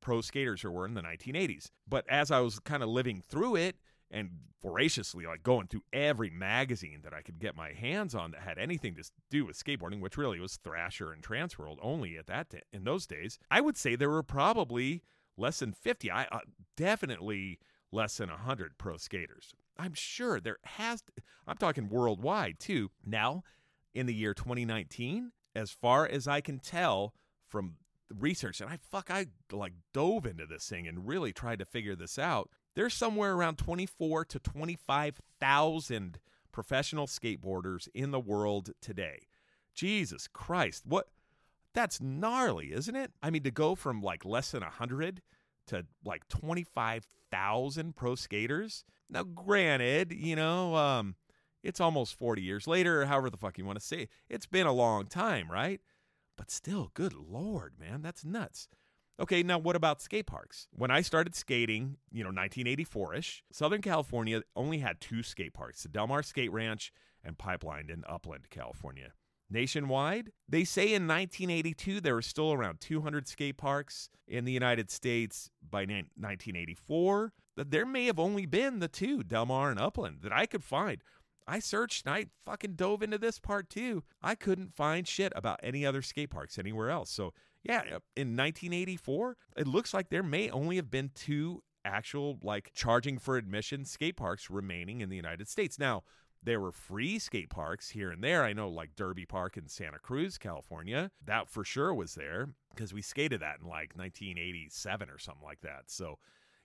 pro skaters there were in the 1980s. But as I was kind of living through it and voraciously like going through every magazine that I could get my hands on that had anything to do with skateboarding, which really was Thrasher and Transworld only at that t- in those days, I would say there were probably less than 50. I uh, definitely less than 100 pro skaters. I'm sure there has, to, I'm talking worldwide too. Now, in the year 2019, as far as I can tell from research, and I fuck, I like dove into this thing and really tried to figure this out. There's somewhere around 24 to 25,000 professional skateboarders in the world today. Jesus Christ, what? That's gnarly, isn't it? I mean, to go from like less than 100 to like 25,000 pro skaters. Now, granted, you know, um, it's almost 40 years later, however the fuck you want to say it. It's been a long time, right? But still, good lord, man, that's nuts. Okay, now what about skate parks? When I started skating, you know, 1984 ish, Southern California only had two skate parks the Del Mar Skate Ranch and Pipeline in Upland, California. Nationwide, they say in 1982 there were still around 200 skate parks in the United States. By 1984, that there may have only been the two, Del Mar and Upland, that I could find. I searched and I fucking dove into this part too. I couldn't find shit about any other skate parks anywhere else. So, yeah, in 1984, it looks like there may only have been two actual, like, charging for admission skate parks remaining in the United States. Now, there were free skate parks here and there. I know, like Derby Park in Santa Cruz, California. That for sure was there because we skated that in like 1987 or something like that. So,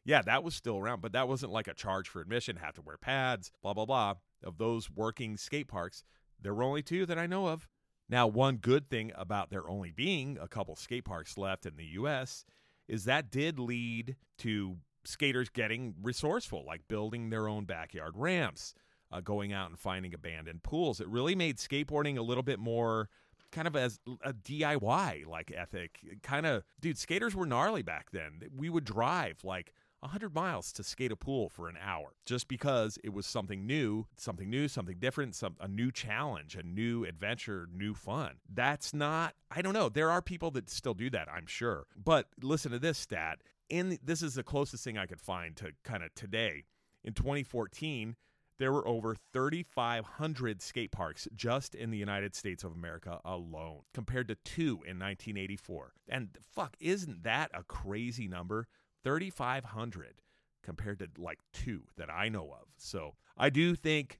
yeah, that was still around, but that wasn't like a charge for admission, have to wear pads, blah, blah, blah. Of those working skate parks, there were only two that I know of. Now, one good thing about there only being a couple skate parks left in the US is that did lead to skaters getting resourceful, like building their own backyard ramps, uh, going out and finding abandoned pools. It really made skateboarding a little bit more kind of as a DIY like ethic. Kind of, dude, skaters were gnarly back then. We would drive like 100 miles to skate a pool for an hour just because it was something new, something new, something different, some a new challenge, a new adventure, new fun. That's not I don't know. There are people that still do that, I'm sure. But listen to this stat. In this is the closest thing I could find to kind of today. In 2014, there were over 3,500 skate parks just in the United States of America alone, compared to two in 1984. And fuck, isn't that a crazy number? 3,500 compared to like two that I know of. So I do think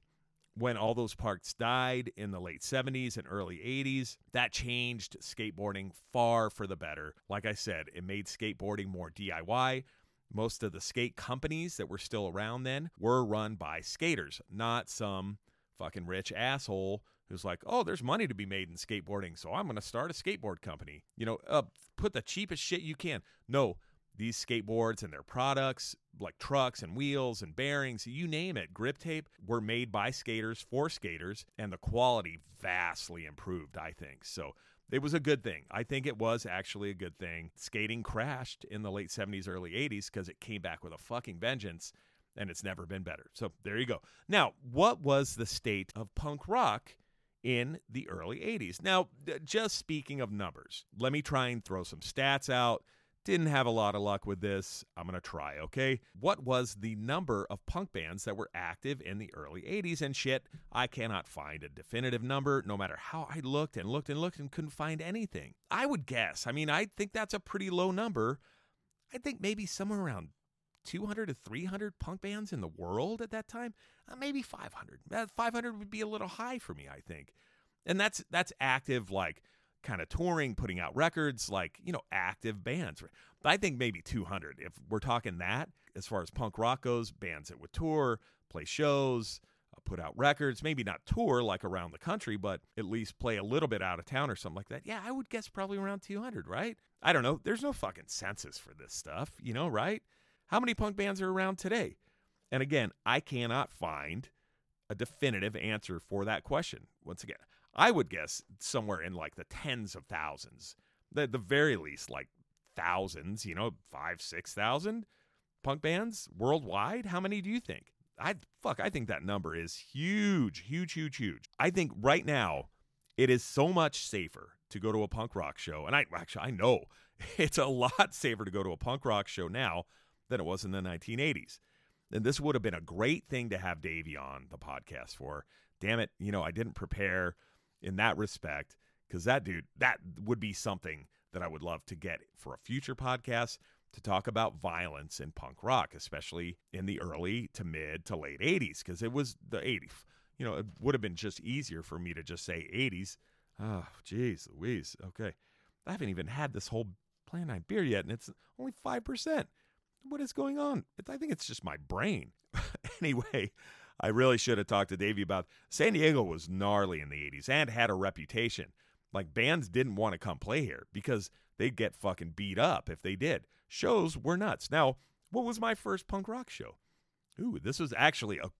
when all those parks died in the late 70s and early 80s, that changed skateboarding far for the better. Like I said, it made skateboarding more DIY. Most of the skate companies that were still around then were run by skaters, not some fucking rich asshole who's like, oh, there's money to be made in skateboarding, so I'm going to start a skateboard company. You know, uh, put the cheapest shit you can. No, these skateboards and their products, like trucks and wheels and bearings, you name it, grip tape, were made by skaters for skaters, and the quality vastly improved, I think. So it was a good thing. I think it was actually a good thing. Skating crashed in the late 70s, early 80s because it came back with a fucking vengeance and it's never been better. So there you go. Now, what was the state of punk rock in the early 80s? Now, just speaking of numbers, let me try and throw some stats out. Didn't have a lot of luck with this. I'm going to try, okay? What was the number of punk bands that were active in the early 80s? And shit, I cannot find a definitive number no matter how I looked and looked and looked and couldn't find anything. I would guess. I mean, I think that's a pretty low number. I think maybe somewhere around 200 to 300 punk bands in the world at that time. Uh, maybe 500. Uh, 500 would be a little high for me, I think. And that's that's active like kind of touring, putting out records, like, you know, active bands. I think maybe 200. If we're talking that, as far as punk rock goes, bands that would tour, play shows, uh, put out records, maybe not tour like around the country, but at least play a little bit out of town or something like that. Yeah, I would guess probably around 200, right? I don't know. There's no fucking census for this stuff, you know, right? How many punk bands are around today? And again, I cannot find a definitive answer for that question. Once again, I would guess somewhere in like the tens of thousands, the the very least like thousands. You know, five six thousand punk bands worldwide. How many do you think? I fuck. I think that number is huge, huge, huge, huge. I think right now it is so much safer to go to a punk rock show, and I actually I know it's a lot safer to go to a punk rock show now than it was in the 1980s. And this would have been a great thing to have Davey on the podcast for. Damn it, you know, I didn't prepare in that respect because that dude that would be something that I would love to get for a future podcast to talk about violence in punk rock, especially in the early to mid to late 80s, because it was the 80s. You know, it would have been just easier for me to just say 80s. Oh, jeez Louise. Okay. I haven't even had this whole Plan 9 beer yet, and it's only 5%. What is going on? I think it's just my brain. anyway, I really should have talked to Davey about San Diego was gnarly in the 80s and had a reputation. Like bands didn't want to come play here because they'd get fucking beat up if they did. Shows were nuts. Now, what was my first punk rock show? Ooh, this was actually a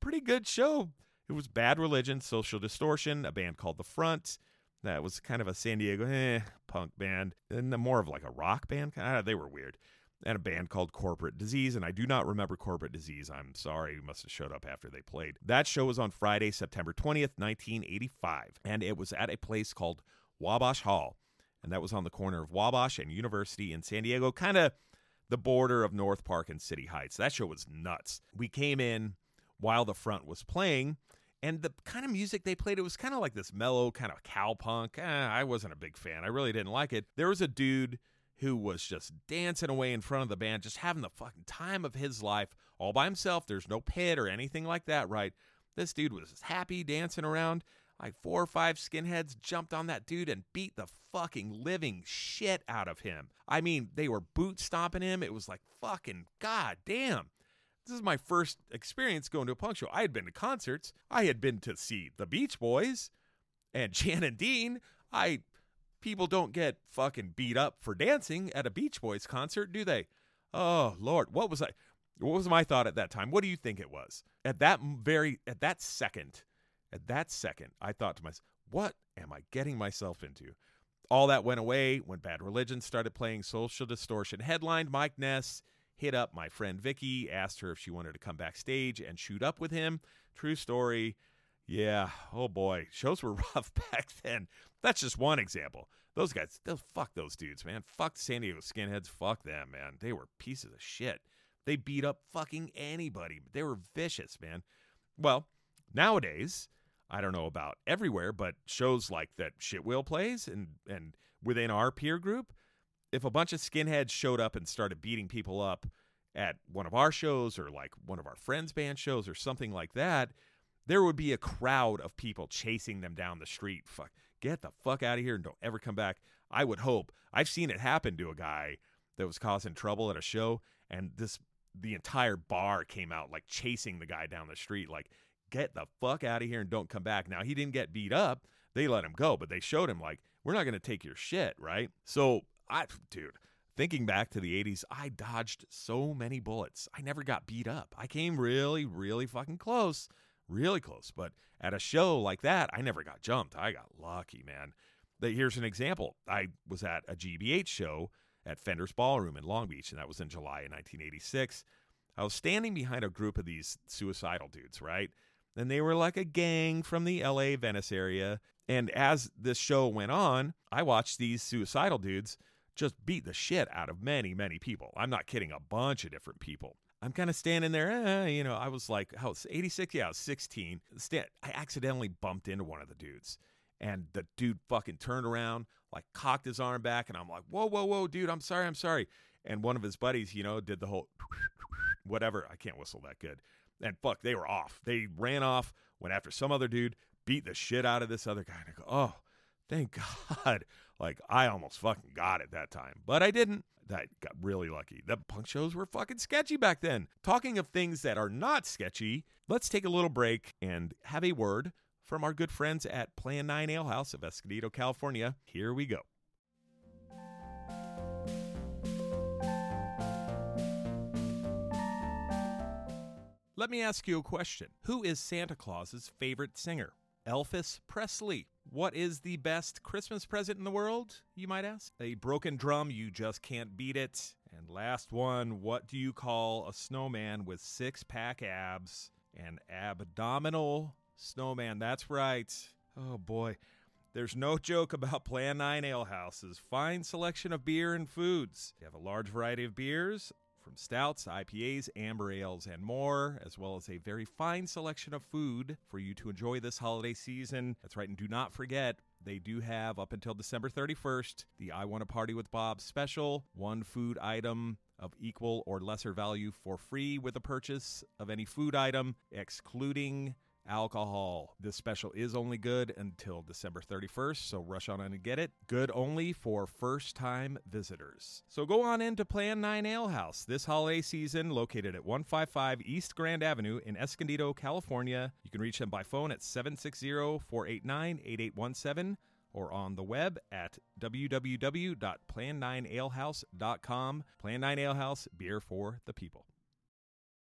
pretty good show. It was Bad Religion, Social Distortion, a band called The Front. That was kind of a San Diego eh, punk band, and more of like a rock band. Ah, they were weird and a band called Corporate Disease. And I do not remember Corporate Disease. I'm sorry, We must have showed up after they played. That show was on Friday, September 20th, 1985. And it was at a place called Wabash Hall. And that was on the corner of Wabash and University in San Diego, kind of the border of North Park and City Heights. That show was nuts. We came in while the front was playing. And the kind of music they played, it was kind of like this mellow, kind of cowpunk. Eh, I wasn't a big fan. I really didn't like it. There was a dude who was just dancing away in front of the band, just having the fucking time of his life all by himself. There's no pit or anything like that, right? This dude was happy dancing around. Like four or five skinheads jumped on that dude and beat the fucking living shit out of him. I mean, they were boot stomping him. It was like fucking god damn. This is my first experience going to a punk show. I had been to concerts. I had been to see the Beach Boys and Jan and Dean. I people don't get fucking beat up for dancing at a Beach Boys concert, do they? Oh Lord, what was I? What was my thought at that time? What do you think it was? At that very, at that second, at that second, I thought to myself, what am I getting myself into? All that went away when Bad Religion started playing Social Distortion. Headlined Mike Ness hit up my friend Vicky, asked her if she wanted to come backstage and shoot up with him. True story. Yeah, oh boy, shows were rough back then. That's just one example. Those guys, those fuck those dudes, man. Fuck San Diego skinheads. Fuck them, man. They were pieces of shit. They beat up fucking anybody. They were vicious, man. Well, nowadays, I don't know about everywhere, but shows like that Shitwheel plays and and within our peer group, if a bunch of skinheads showed up and started beating people up at one of our shows or like one of our friends' band shows or something like that, there would be a crowd of people chasing them down the street. Fuck, get the fuck out of here and don't ever come back. I would hope. I've seen it happen to a guy that was causing trouble at a show, and this the entire bar came out like chasing the guy down the street, like get the fuck out of here and don't come back. Now he didn't get beat up; they let him go, but they showed him like we're not going to take your shit, right? So I, dude. Thinking back to the 80s, I dodged so many bullets. I never got beat up. I came really, really fucking close really close. But at a show like that, I never got jumped. I got lucky, man. Here's an example. I was at a GBH show at Fender's Ballroom in Long Beach, and that was in July of 1986. I was standing behind a group of these suicidal dudes, right? And they were like a gang from the LA Venice area. And as this show went on, I watched these suicidal dudes just beat the shit out of many, many people. I'm not kidding, a bunch of different people. I'm kind of standing there, eh, you know, I was like, was 86, yeah, I was 16. Stand, I accidentally bumped into one of the dudes. And the dude fucking turned around, like cocked his arm back, and I'm like, whoa, whoa, whoa, dude, I'm sorry, I'm sorry. And one of his buddies, you know, did the whole whatever. I can't whistle that good. And fuck, they were off. They ran off, went after some other dude, beat the shit out of this other guy. And I go, oh, thank God. Like, I almost fucking got it that time, but I didn't. That got really lucky. The punk shows were fucking sketchy back then. Talking of things that are not sketchy, let's take a little break and have a word from our good friends at Plan 9 Ale House of Escondido, California. Here we go. Let me ask you a question. Who is Santa Claus's favorite singer? Elvis Presley. What is the best Christmas present in the world, you might ask? A broken drum, you just can't beat it. And last one, what do you call a snowman with six pack abs? An abdominal snowman. That's right. Oh boy. There's no joke about Plan 9 Ale House's fine selection of beer and foods. They have a large variety of beers, from stouts, IPAs, amber ales, and more, as well as a very fine selection of food for you to enjoy this holiday season. That's right, and do not forget, they do have up until December 31st the I Want to Party with Bob special, one food item of equal or lesser value for free with the purchase of any food item, excluding alcohol. This special is only good until December 31st, so rush on in and get it. Good only for first time visitors. So go on in to Plan 9 Ale House this holiday season, located at 155 East Grand Avenue in Escondido, California. You can reach them by phone at 760 489 8817 or on the web at www.plan9alehouse.com. Plan 9 Ale House, beer for the people.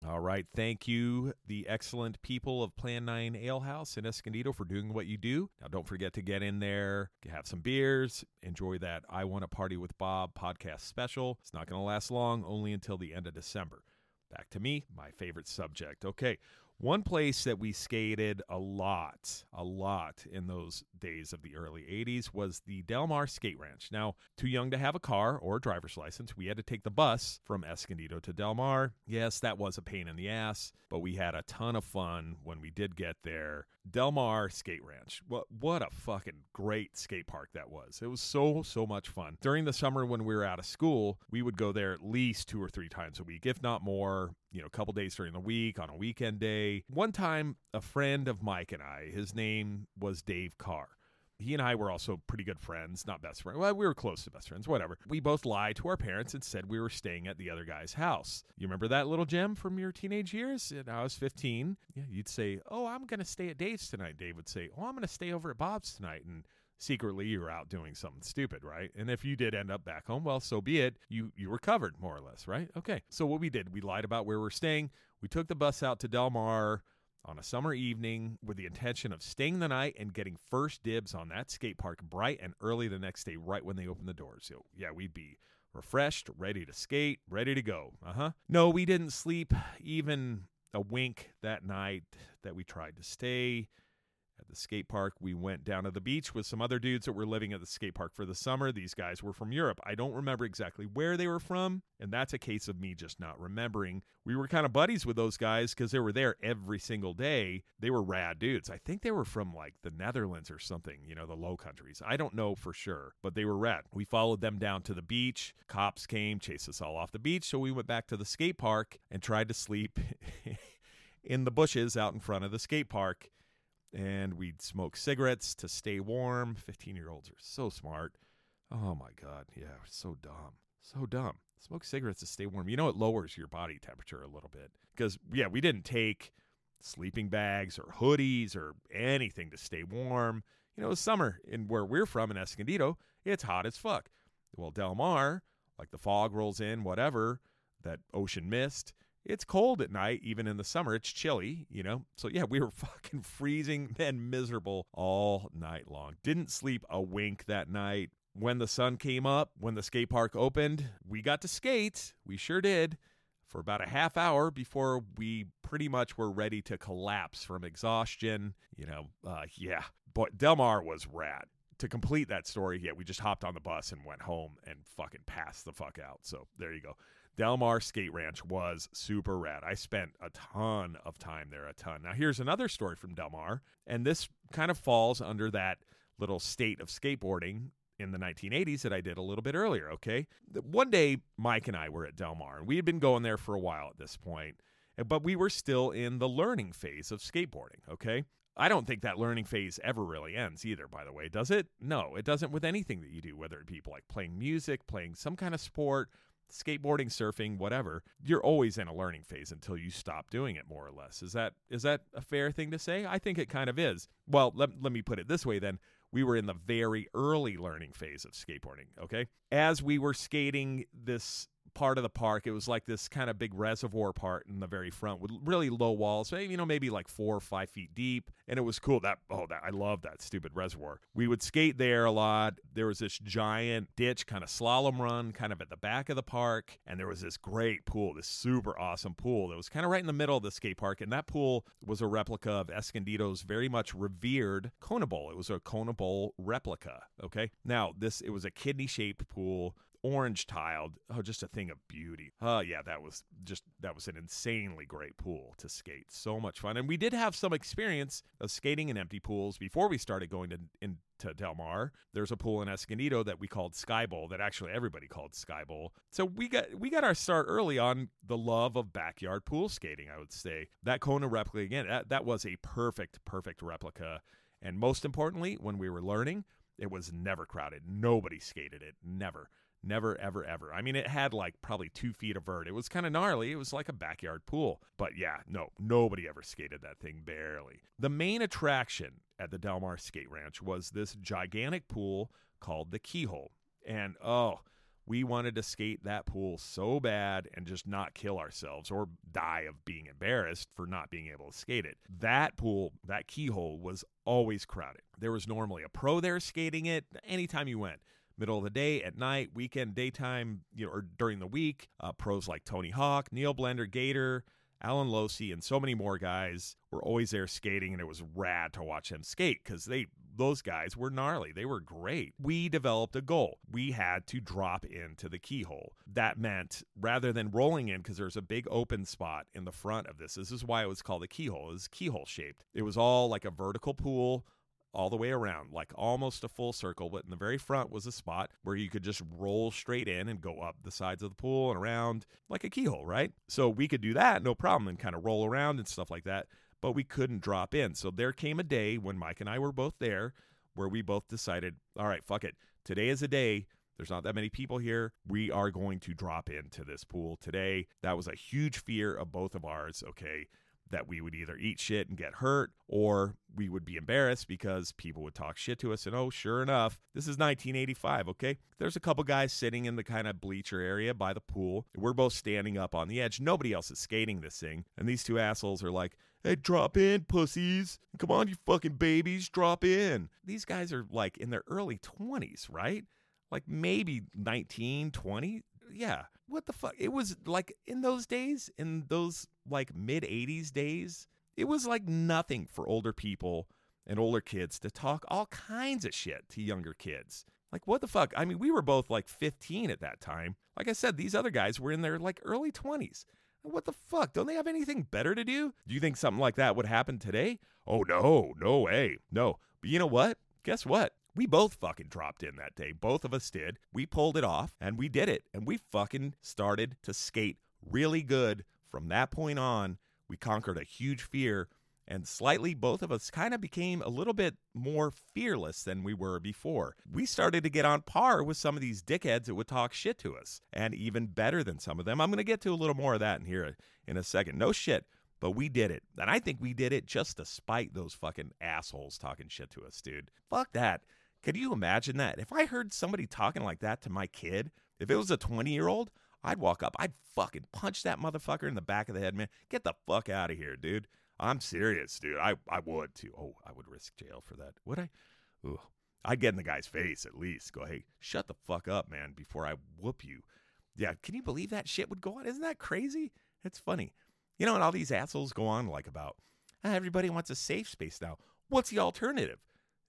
All right. Thank you, the excellent people of Plan 9 Ale House in Escondido, for doing what you do. Now, don't forget to get in there, have some beers, enjoy that I Want to Party with Bob podcast special. It's not going to last long, only until the end of December. Back to me, my favorite subject. Okay. One place that we skated a lot, a lot in those days of the early 80s was the Del Mar Skate Ranch. Now, too young to have a car or a driver's license, we had to take the bus from Escondido to Del Mar. Yes, that was a pain in the ass, but we had a ton of fun when we did get there. Del Mar Skate Ranch. What what a fucking great skate park that was. It was so so much fun. During the summer when we were out of school, we would go there at least 2 or 3 times a week, if not more, you know, a couple days during the week, on a weekend day. One time a friend of Mike and I, his name was Dave Carr he and I were also pretty good friends, not best friends. Well, we were close to best friends, whatever. We both lied to our parents and said we were staying at the other guy's house. You remember that little gem from your teenage years? And I was 15. Yeah, you'd say, "Oh, I'm going to stay at Dave's tonight." Dave would say, "Oh, I'm going to stay over at Bob's tonight." And secretly you're out doing something stupid, right? And if you did end up back home, well, so be it. You you were covered more or less, right? Okay. So what we did, we lied about where we we're staying. We took the bus out to Del Mar on a summer evening with the intention of staying the night and getting first dibs on that skate park bright and early the next day, right when they open the doors. So, yeah, we'd be refreshed, ready to skate, ready to go. Uh huh. No, we didn't sleep even a wink that night that we tried to stay at the skate park. We went down to the beach with some other dudes that were living at the skate park for the summer. These guys were from Europe. I don't remember exactly where they were from, and that's a case of me just not remembering. We were kind of buddies with those guys because they were there every single day. They were rad dudes. I think they were from like the Netherlands or something, you know, the low countries. I don't know for sure, but they were rad. We followed them down to the beach. Cops came, chased us all off the beach, so we went back to the skate park and tried to sleep in the bushes out in front of the skate park and we'd smoke cigarettes to stay warm. 15 year olds are so smart. Oh my God. Yeah, so dumb. So dumb. Smoke cigarettes to stay warm. You know, it lowers your body temperature a little bit. Because, yeah, we didn't take sleeping bags or hoodies or anything to stay warm. You know, summer, and where we're from in Escondido, it's hot as fuck. Well, Del Mar, like the fog rolls in, whatever, that ocean mist, it's cold at night, even in the summer. It's chilly, you know? So, yeah, we were fucking freezing and miserable all night long. Didn't sleep a wink that night. When the sun came up, when the skate park opened, we got to skate. We sure did. For about a half hour before we pretty much were ready to collapse from exhaustion. You know, uh, yeah. But Del Mar was rad to complete that story, yeah, we just hopped on the bus and went home and fucking passed the fuck out. So there you go. Del Mar Skate Ranch was super rad. I spent a ton of time there, a ton. Now, here's another story from Del Mar, and this kind of falls under that little state of skateboarding in the 1980s that I did a little bit earlier, okay? One day, Mike and I were at Del Mar, and we had been going there for a while at this point, but we were still in the learning phase of skateboarding, okay? I don't think that learning phase ever really ends either, by the way, does it? No, it doesn't with anything that you do, whether it be like playing music, playing some kind of sport, skateboarding, surfing, whatever, you're always in a learning phase until you stop doing it more or less. Is that is that a fair thing to say? I think it kind of is. Well, let, let me put it this way then. We were in the very early learning phase of skateboarding, okay? As we were skating this part of the park. It was like this kind of big reservoir part in the very front with really low walls, maybe, you know, maybe like four or five feet deep. And it was cool. That oh, that I love that stupid reservoir. We would skate there a lot. There was this giant ditch, kind of slalom run, kind of at the back of the park, and there was this great pool, this super awesome pool that was kind of right in the middle of the skate park. And that pool was a replica of Escondido's very much revered Kona Bowl. It was a Kona Bowl replica. Okay, now this it was a kidney shaped pool orange tiled. Oh, just a thing of beauty. Oh, yeah, that was just that was an insanely great pool to skate. So much fun, and we did have some experience of skating in empty pools before we started going to into Del Mar. There's a pool in Escondido that we called Sky Bowl that actually everybody called Sky Bowl. So we got we got our start early on the love of backyard pool skating. I would say that Kona replica again. That, that was a perfect perfect replica. And most importantly, when we were learning, it was never crowded. Nobody skated it. Never. Never, ever, ever. I mean, it had like probably two feet of vert. It was kind of gnarly. It was like a backyard pool. But yeah, no, nobody ever skated that thing, barely. The main attraction at the Del Mar Skate Ranch was this gigantic pool called the Keyhole. And oh, we wanted to skate that pool so bad and just not kill ourselves or die of being embarrassed for not being able to skate it. That pool, that keyhole was always crowded. There was normally a pro there skating it anytime you went middle of the day, at night, weekend, daytime, you know, or during the week. Uh, pros like Tony Hawk, Neil Blender, Gator, Allen Losi, and so many more guys were always there skating, and it was rad to watch them skate because they those guys were gnarly. They were great. We developed a goal. We had to drop into the keyhole. That meant rather than rolling in, because there's a big open spot in the front of this. This is why it was called the keyhole. It was keyhole shaped. It was all like a vertical pool all the way around, like almost a full circle. But in the very front was a spot where you could just roll straight in and go up the sides of the pool and around like a keyhole, right? So we could do that, no problem, and kind of roll around and stuff like that. But we couldn't drop in. So there came a day when Mike and I were both there where we both decided, all right, fuck it. Today is a day. There's not that many people here. We are going to drop into this pool today. That was a huge fear of both of ours. Okay that we would either eat shit and get hurt or we would be embarrassed because people would talk shit to us. And oh, sure enough, this is 1985, okay? There's a couple guys sitting in the kind of bleacher area by the pool. We're both standing up on the edge. Nobody else is skating this thing. And these two assholes are like, Hey, drop in, pussies. Come on, you fucking babies, drop in. These guys are like in their early 20s, right? Like maybe 19, 20. Yeah. What the fuck? It was like in those days, in those like mid 80s days, it was like nothing for older people and older kids to talk all kinds of shit to younger kids. Like, what the fuck? I mean, we were both like 15 at that time. Like I said, these other guys were in their like early 20s. What the fuck? Don't they have anything better to do? Do you think something like that would happen today? Oh, no, no way. No. But you know what? Guess what? We both fucking dropped in that day. Both of us did. We pulled it off and we did it. And we fucking started to skate really good from that point on. We conquered a huge fear and slightly both of us kind of became a little bit more fearless than we were before. We started to get on par with some of these dickheads that would talk shit to us, and even better than some of them. I'm going to get to a little more of that in here in a second. No shit, but we did it. And I think we did it just to spite those fucking assholes talking shit to us, dude. Fuck that. Could you imagine that? If I heard somebody talking like that to my kid, if it was a 20 year old, I'd walk up, I'd fucking punch that motherfucker in the back of the head, man. Get the fuck out of here, dude. I'm serious, dude. I, I would too. Oh, I would risk jail for that. Would I? Ooh. I'd get in the guy's face at least. Go, hey, shut the fuck up, man, before I whoop you. Yeah, can you believe that shit would go on? Isn't that crazy? It's funny. You know, and all these assholes go on like about "Ah, everybody wants a safe space now. What's the alternative?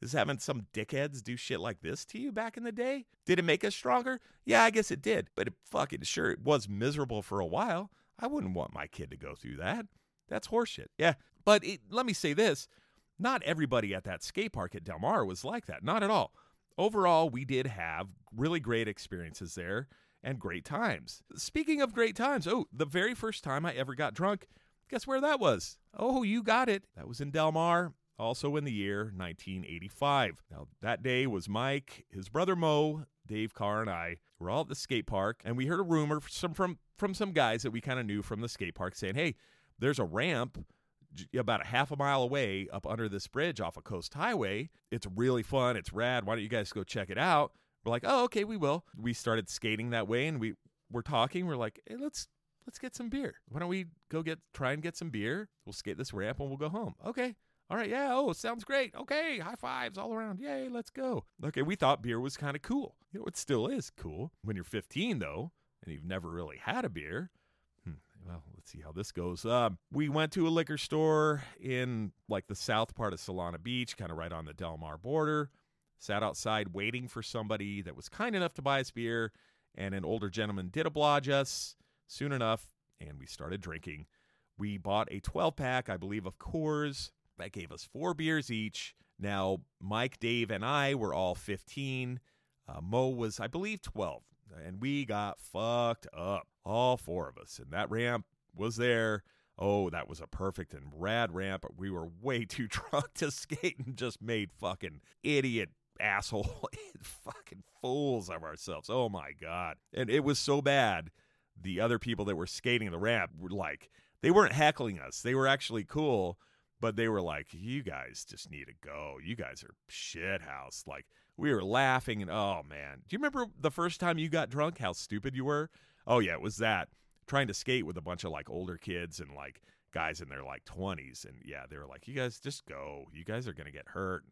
Is having some dickheads do shit like this to you back in the day? Did it make us stronger? Yeah, I guess it did. But it fucking sure it was miserable for a while. I wouldn't want my kid to go through that. That's horseshit. Yeah. But it, let me say this not everybody at that skate park at Del Mar was like that. Not at all. Overall, we did have really great experiences there and great times. Speaking of great times, oh, the very first time I ever got drunk, guess where that was? Oh, you got it. That was in Del Mar, also in the year 1985. Now, that day was Mike, his brother Mo, Dave Carr, and I were all at the skate park, and we heard a rumor from from, from some guys that we kind of knew from the skate park saying, hey, there's a ramp about a half a mile away up under this bridge off of Coast Highway. It's really fun. It's rad. Why don't you guys go check it out? We're like, oh, okay, we will. We started skating that way, and we were talking. We're like, hey, let's let's get some beer. Why don't we go get try and get some beer? We'll skate this ramp and we'll go home. Okay. All right, yeah, oh, sounds great. Okay, high fives all around. Yay, let's go. Okay, we thought beer was kind of cool. You know, it still is cool. When you're 15, though, and you've never really had a beer, hmm, well, let's see how this goes. Um, we went to a liquor store in like the south part of Solana Beach, kind of right on the Del Mar border. Sat outside waiting for somebody that was kind enough to buy us beer, and an older gentleman did oblige us soon enough, and we started drinking. We bought a 12 pack, I believe, of Coors. That gave us four beers each. Now, Mike, Dave, and I were all 15. Uh, Mo was, I believe, 12. And we got fucked up, all four of us. And that ramp was there. Oh, that was a perfect and rad ramp. But we were way too drunk to skate and just made fucking idiot asshole fucking fools of ourselves. Oh my god. And it was so bad. The other people that were skating the ramp were like they weren't heckling us. They were actually cool, but they were like, "You guys just need to go. You guys are shit house." Like we were laughing and oh man. Do you remember the first time you got drunk? How stupid you were? Oh yeah, it was that trying to skate with a bunch of like older kids and like guys in their like 20s and yeah, they were like, "You guys just go. You guys are to get hurt."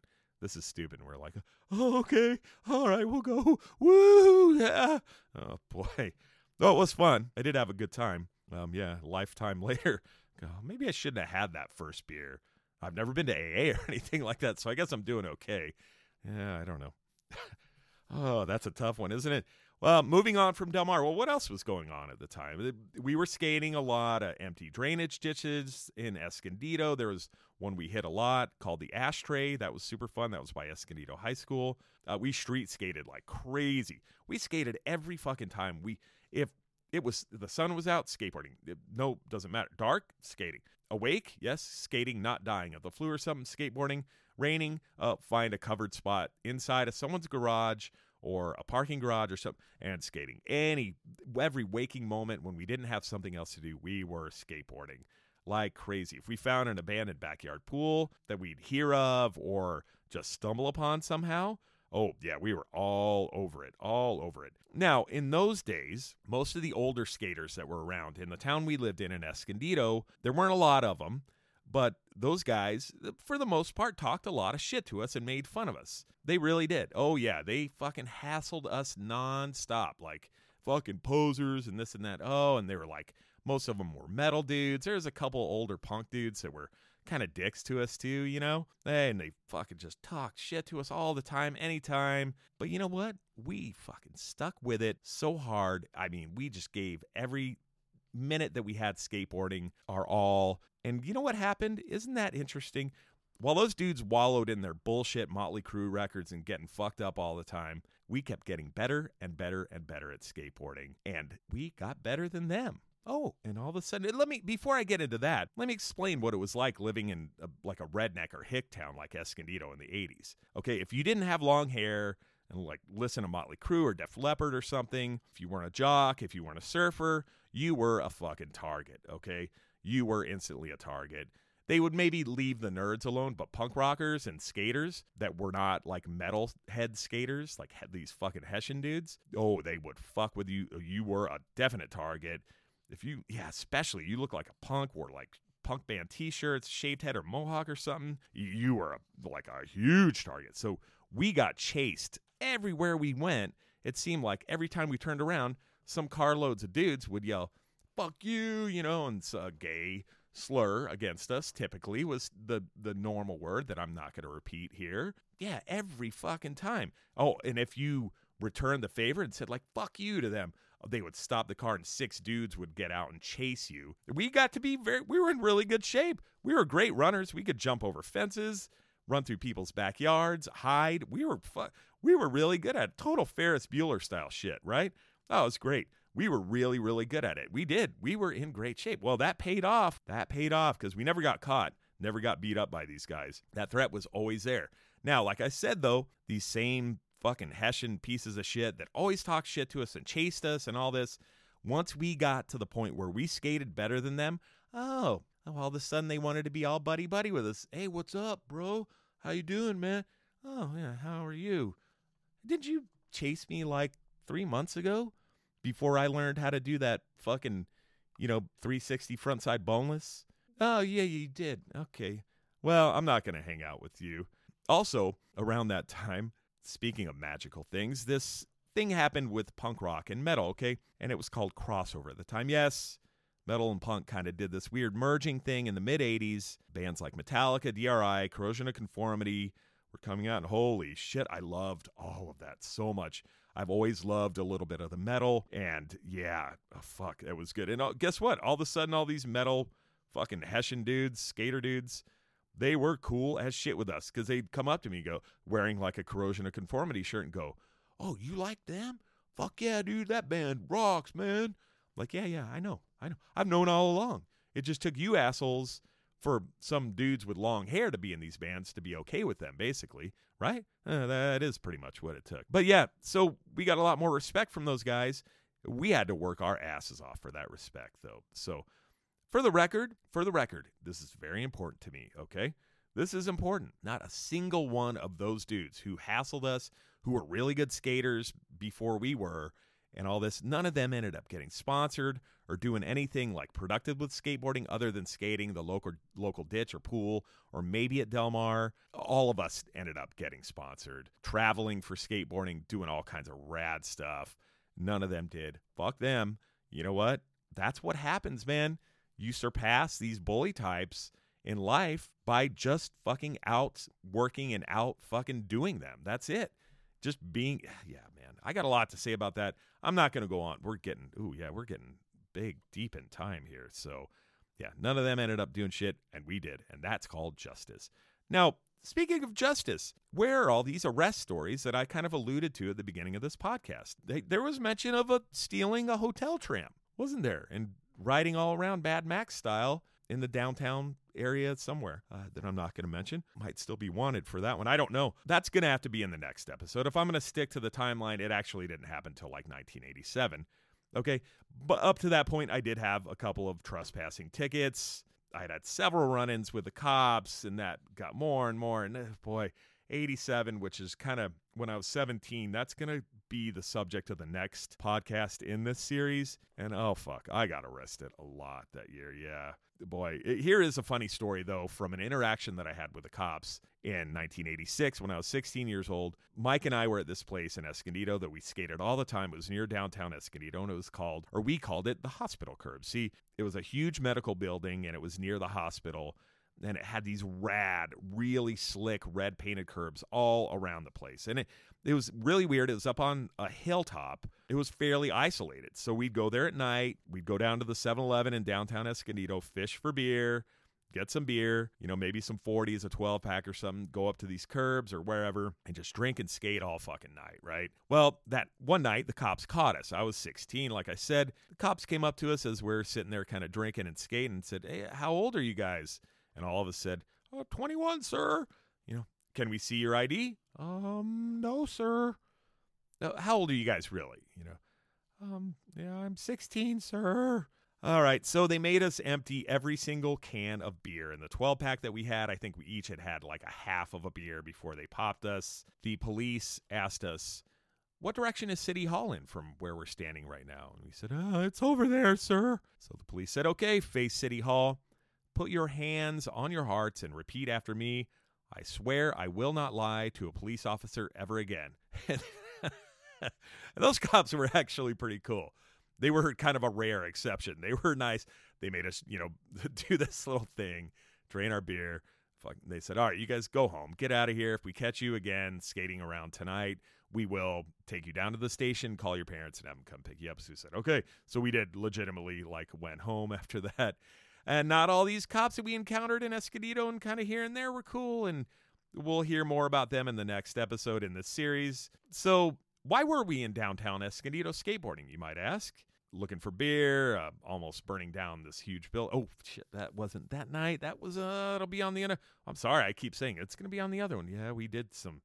This is stupid. And we're like, "Oh, okay. All right, we'll go." Woo! Yeah. Oh boy. Oh, it was fun. I did have a good time. Um yeah, lifetime later. God, maybe I shouldn't have had that first beer. I've never been to AA or anything like that, so I guess I'm doing okay. Yeah, I don't know. oh, that's a tough one, isn't it? Well, moving on from Del Mar. Well, what else was going on at the time? We were skating a lot of empty drainage ditches in Escondido. There was one we hit a lot called the Ashtray. That was super fun. That was by Escondido High School. Uh, we street skated like crazy. We skated every fucking time. We if it was the sun was out, skateboarding. No, doesn't matter. Dark, skating. Awake, yes, skating, not dying of the flu or something, skateboarding. Raining, uh, find a covered spot inside of someone's garage or a parking garage or something and skating. Any every waking moment when we didn't have something else to do, we were skateboarding. like crazy. If we found an abandoned backyard pool that we'd hear of or just stumble upon somehow, oh, yeah, we were all over it, all over it. Now, in those days, most of the older skaters that were around in the town we lived in in Escondido, there weren't a lot of them. But those guys, for the most part, talked a lot of shit to us and made fun of us. They really did. Oh, yeah. They fucking hassled us nonstop. Like, fucking posers and this and that. Oh, and they were like, most of them were metal dudes. There's a couple older punk dudes that were kind of dicks to us too, you know? And they fucking just talked shit to us all the time, anytime. But you know what? We fucking stuck with it so hard. I mean, we just gave every minute that we had skateboarding our all. And you know what happened? Isn't that interesting? While those dudes wallowed in their bullshit Motley Crue records and getting fucked up all the time, we kept getting better and better and better at skateboarding. And we got better than them. Oh, and all of a sudden, let me before I get into that, let me explain what it was like living in a, like a redneck or hick town like Escondido in the 80s. Okay, if you didn't have long hair and like listen to Motley Crue or Def Leppard or something, if you weren't a jock, if you weren't a surfer, you were a fucking target, okay? You were instantly a target. They would maybe leave the nerds alone, but punk rockers and skaters that were not like metal head skaters, like these fucking Hessian dudes, oh, they would fuck with you. You were a definite target if you, yeah, especially you look like a punk, wore like punk band T-shirts, shaved head or mohawk or something, you were a, like a huge target. So we got chased everywhere we went. It seemed like every time we turned around, some carloads of dudes would yell, "Fuck you," you know, and it's a gay slur against us. Typically, was the the normal word that I'm not going to repeat here. Yeah, every fucking time. Oh, and if you returned the favor and said like "fuck you" to them, they would stop the car and six dudes would get out and chase you. We got to be very, we were in really good shape. We were great runners. We could jump over fences, run through people's backyards, hide. We were, fu- we were really good at it. total Ferris Bueller style shit, right? It was great. We were really, really good at it. We did. We were in great shape. Well, that paid off. That paid off because we never got caught, never got beat up by these guys. That threat was always there. Now, like I said, though, these same fucking Hessian pieces of shit that always talked shit to us and chased us and all this. Once we got to the point where we skated better than them, oh, all of a sudden they wanted to be all buddy buddy with us. Hey, what's up, bro? How you doing, man? Oh yeah, how are you? Did you chase me like three months ago before I learned how to do that fucking, you know, 360 frontside boneless? Oh yeah, you did. Okay. Well, I'm not gonna hang out with you. Also, around that time, Speaking of magical things, this thing happened with punk rock and metal, okay? And it was called crossover at the time. Yes, metal and punk kind of did this weird merging thing in the mid 80s. Bands like Metallica, DRI, Corrosion of Conformity were coming out, and holy shit, I loved all of that so much. I've always loved a little bit of the metal, and yeah, oh, fuck, that was good. And uh, guess what? All of a sudden, all these metal fucking Hessian dudes, skater dudes, they were cool as shit with us because they'd come up to me, and go wearing like a corrosion of conformity shirt, and go, "Oh, you like them? Fuck yeah, dude, that band rocks, man." Like, yeah, yeah, I know, I know, I've known all along. It just took you assholes for some dudes with long hair to be in these bands to be okay with them, basically, right? Uh, that is pretty much what it took. But yeah, so we got a lot more respect from those guys. We had to work our asses off for that respect, though. So for the record, for the record, this is very important to me, okay? This is important. Not a single one of those dudes who hassled us, who were really good skaters before we were, and all this, none of them ended up getting sponsored or doing anything like productive with skateboarding other than skating the local local ditch or pool or maybe at Del Mar. All of us ended up getting sponsored, traveling for skateboarding, doing all kinds of rad stuff. None of them did. Fuck them. You know what? That's what happens, man you surpass these bully types in life by just fucking out working and out fucking doing them. That's it. Just being, yeah, man. I got a lot to say about that. I'm not going to go on. We're getting, ooh, yeah, we're getting big, deep in time here. So, yeah, none of them ended up doing shit, and we did. And that's called justice. Now, speaking of justice, where are all these arrest stories that I kind of alluded to at the beginning of this podcast? They, there was mention of a stealing a hotel tram, wasn't there? And riding all around Mad Max style in the downtown area somewhere uh, that I'm not going to mention. Might still be wanted for that one. I don't know. That's going to have to be in the next episode. If I'm going to stick to the timeline, it actually didn't happen until like 1987. Okay. But up to that point, I did have a couple of trespassing tickets. I had had several run ins with the cops, and that got more and more. And uh, boy, 87, which is kind of when I was 17, that's going to be the subject of the next podcast in this series. And oh, fuck, I got arrested a lot that year. Yeah. Boy, it- here is a funny story, though, from an interaction that I had with the cops in 1986 when I was 16 years old. Mike and I were at this place in Escondido that we skated all the time. It was near downtown Escondido, and it was called, or we called it, the hospital curb. See, it was a huge medical building, and it was near the hospital and it had these rad, really slick red painted curbs all around the place. And it, it was really weird. It was up on a hilltop. It was fairly isolated. So we'd go there at night. We'd go down to the 7 Eleven in downtown Escondido, fish for beer, get some beer, you know, maybe some 40s, a 12 pack or something, go up to these curbs or wherever and just drink and skate all fucking night, right? Well, that one night the cops caught us. I was 16, like I said. The cops came up to us as we're sitting there kind of drinking and skating and said, Hey, how old are you guys? And all of us said, oh, 21, sir. You know, can we see your ID? Um, no, sir. "Uh, How old are you guys really? You know, um, yeah, I'm 16, sir. All right, so they made us empty every single can of beer. In the 12 pack that we had, I think we each had had like a half of a beer before they popped us. The police asked us, What direction is City Hall in from where we're standing right now? And we said, uh, It's over there, sir. So the police said, Okay, face City Hall. Put your hands on your hearts and repeat after me. I swear I will not lie to a police officer ever again. those cops were actually pretty cool. They were kind of a rare exception. They were nice. They made us, you know, do this little thing, drain our beer. They said, "All right, you guys go home. Get out of here. If we catch you again skating around tonight, we will take you down to the station, call your parents, and have them come pick you up." So we said, "Okay." So we did legitimately like went home after that. And not all these cops that we encountered in Escondido and kind of here and there were cool. And we'll hear more about them in the next episode in this series. So, why were we in downtown Escondido skateboarding, you might ask? Looking for beer, uh, almost burning down this huge bill. Oh, shit, that wasn't that night. That was, uh, it'll be on the other. I'm sorry, I keep saying it. it's going to be on the other one. Yeah, we did some.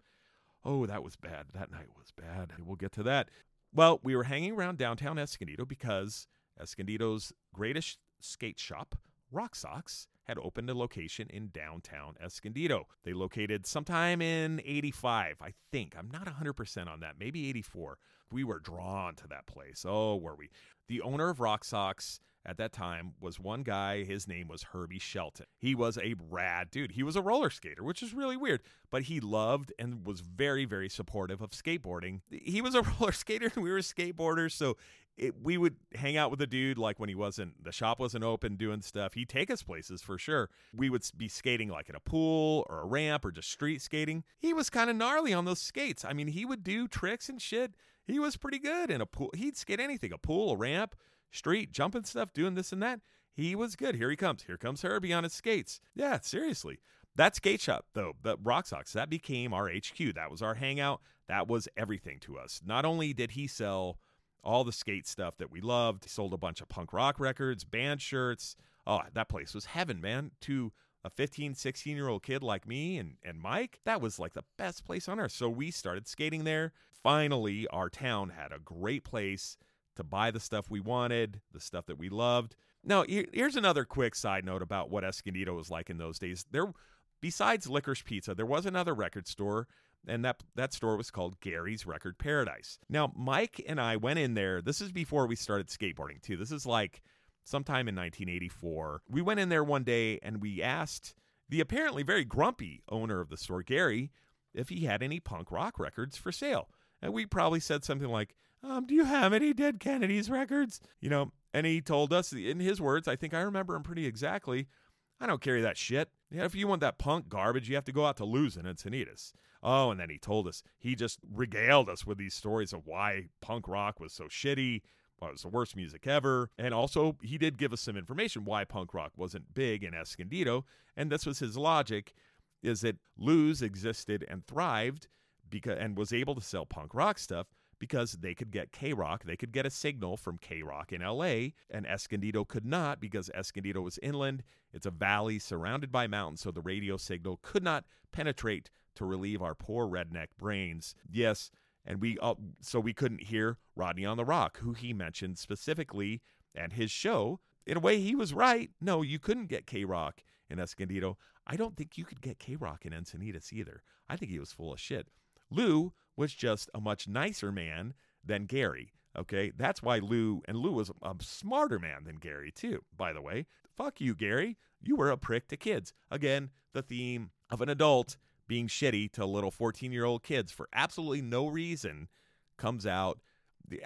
Oh, that was bad. That night was bad. We'll get to that. Well, we were hanging around downtown Escondido because Escondido's greatest skate shop, Rock Socks, had opened a location in downtown Escondido. They located sometime in 85, I think. I'm not 100% on that, maybe 84. We were drawn to that place. Oh, were we? The owner of Rock Socks at that time was one guy. His name was Herbie Shelton. He was a rad dude. He was a roller skater, which is really weird, but he loved and was very, very supportive of skateboarding. He was a roller skater and we were skateboarders, so it, we would hang out with the dude like when he wasn't the shop wasn't open doing stuff he'd take us places for sure we would be skating like in a pool or a ramp or just street skating he was kind of gnarly on those skates i mean he would do tricks and shit he was pretty good in a pool he'd skate anything a pool a ramp street jumping stuff doing this and that he was good here he comes here comes herbie on his skates yeah seriously that skate shop, though, the Rock Socks, that became our HQ. That was our hangout. That was everything to us. Not only did he sell all the skate stuff that we loved, he sold a bunch of punk rock records, band shirts. Oh, that place was heaven, man. To a 15, 16 year old kid like me and, and Mike, that was like the best place on earth. So we started skating there. Finally, our town had a great place to buy the stuff we wanted, the stuff that we loved. Now, here's another quick side note about what Escondido was like in those days. There, besides Licorice Pizza, there was another record store, and that that store was called Gary's Record Paradise. Now, Mike and I went in there. This is before we started skateboarding too. This is like sometime in 1984. We went in there one day and we asked the apparently very grumpy owner of the store, Gary, if he had any punk rock records for sale. And we probably said something like, um, do you have any Dead Kennedys records? You know, and he told us in his words, I think I remember him pretty exactly. I don't carry that shit. Yeah, if you want that punk garbage, you have to go out to Lou's and Encinitas. Oh, and then he told us, he just regaled us with these stories of why punk rock was so shitty, it was the worst music ever. And also, he did give us some information why punk rock wasn't big in Escondido. And this was his logic, is that Lou's existed and thrived because and was able to sell punk rock stuff because they could get KROQ, they could get a signal from KROQ in LA, and Escondido could not because Escondido was inland. It's a valley surrounded by mountains, so the radio signal could not penetrate to relieve our poor redneck brains. Yes, and we uh, so we couldn't hear Rodney on the ROQ, who he mentioned specifically, and his show in a way, he was right. No, you couldn't get KROQ in Escondido. I don't think you could get KROQ in Encinitas either. I think he was full of shit. Lou was just a much nicer man than Gary. Okay, that's why Lou and Lou was a smarter man than Gary too. By the way, fuck you, Gary. You were a prick to kids. Again, the theme of an adult being shitty to little 14 year old kids for absolutely no reason comes out.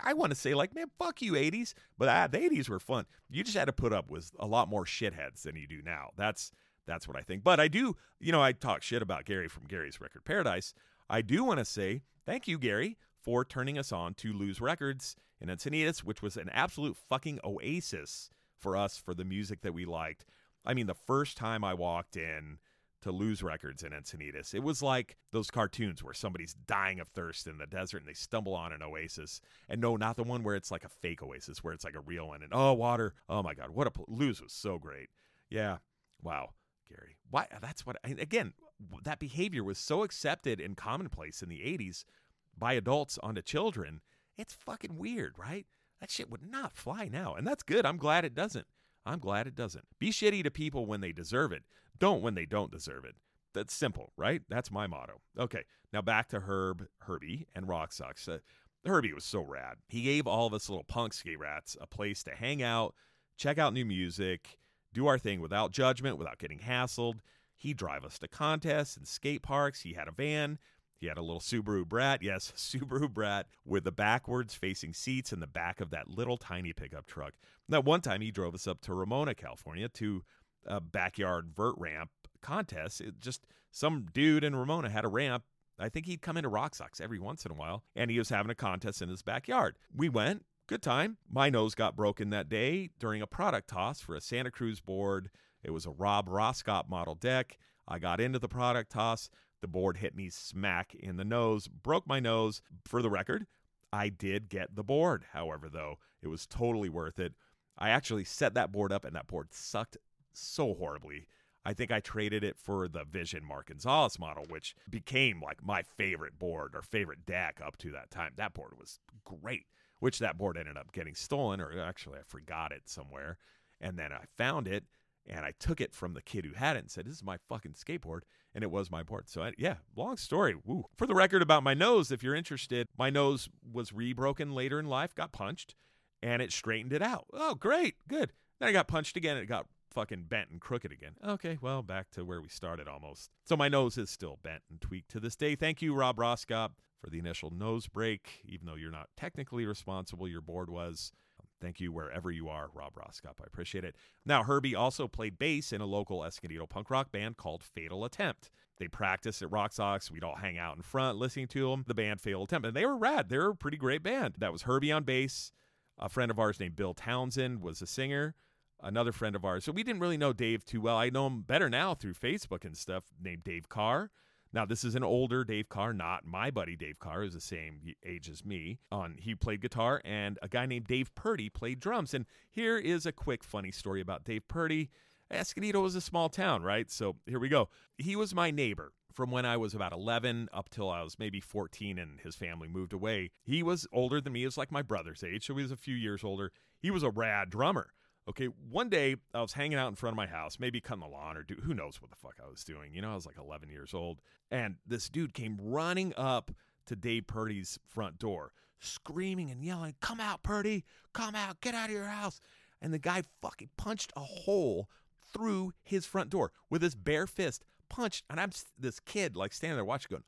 I want to say, like, man, fuck you, 80s. But ah, the 80s were fun. You just had to put up with a lot more shitheads than you do now. That's that's what I think. But I do, you know, I talk shit about Gary from Gary's Record Paradise. I do want to say thank you, Gary, for turning us on to Lou's Records in Encinitas, which was an absolute fucking oasis for us for the music that we liked. I mean, the first time I walked in to Lou's Records in Encinitas, it was like those cartoons where somebody's dying of thirst in the desert and they stumble on an oasis. And no, not the one where it's like a fake oasis, where it's like a real one. And oh, water. Oh my God, what a Lou's was so great. Yeah, wow, Gary. Why? That's what. Again, that behavior was so accepted and commonplace in the '80s by adults onto children. It's fucking weird, right? That shit would not fly now. And that's good. I'm glad it doesn't. I'm glad it doesn't. Be shitty to people when they deserve it. Don't when they don't deserve it. That's simple, right? That's my motto. Okay, now back to Herb, Herbie, and Rock Socks. Uh, Herbie was so rad. He gave all of us little punk skate rats a place to hang out, check out new music, do our thing without judgment, without getting hassled. He'd drive us to contests and skate parks. He had a van. He had a little Subaru Brat, yes, Subaru Brat, with the backwards facing seats in the back of that little tiny pickup truck. Now, one time he drove us up to Ramona, California to a backyard vert ramp contest. It just some dude in Ramona had a ramp. I think he'd come into Rock Socks every once in a while, and he was having a contest in his backyard. We went, good time. My nose got broken that day during a product toss for a Santa Cruz board. It was a Rob Roskop model deck. I got into the product toss. The board hit me smack in the nose, broke my nose. For the record, I did get the board. However, though, it was totally worth it. I actually set that board up, and that board sucked so horribly. I think I traded it for the Vision Mark Gonzalez model, which became like my favorite board or favorite deck up to that time. That board was great, which that board ended up getting stolen, or actually, I forgot it somewhere. And then I found it and I took it from the kid who had it and said, This is my fucking skateboard. And it was my board. So, I, yeah, long story. Woo. For the record about my nose, if you're interested, my nose was rebroken later in life, got punched, and it straightened it out. Oh, great. Good. Then I got punched again and it got fucking bent and crooked again. Okay, well, back to where we started almost. So my nose is still bent and tweaked to this day. Thank you, Rob Roskop, for the initial nose break, even though you're not technically responsible, your board was. Thank you wherever you are, Rob Roskop. I appreciate it. Now, Herbie also played bass in a local Escondido punk rock band called Fatal Attempt. They practiced at Rock Socks. We'd all hang out in front listening to them. The band Fatal Attempt. And they were rad. They were a pretty great band. That was Herbie on bass. A friend of ours named Bill Townsend was a singer. Another friend of ours. So we didn't really know Dave too well. I know him better now through Facebook and stuff, named Dave Carr. Now, this is an older Dave Carr, not my buddy Dave Carr, who's the same age as me. On he played guitar, and a guy named Dave Purdy played drums. And here is a quick funny story about Dave Purdy. Escondido was a small town, right? So here we go. He was my neighbor from when I was about 11 up till I was maybe 14 and his family moved away. He was older than me. He was like my brother's age, so he was a few years older. He was a rad drummer. Okay, one day I was hanging out in front of my house, maybe cutting the lawn or do who knows what the fuck I was doing. You know, I was like 11 years old, and this dude came running up to Dave Purdy's front door, screaming and yelling, "Come out, Purdy! Come out! Get out of your house!" And the guy fucking punched a hole through his front door with his bare fist. Punched, and I'm this kid like standing there watching, going,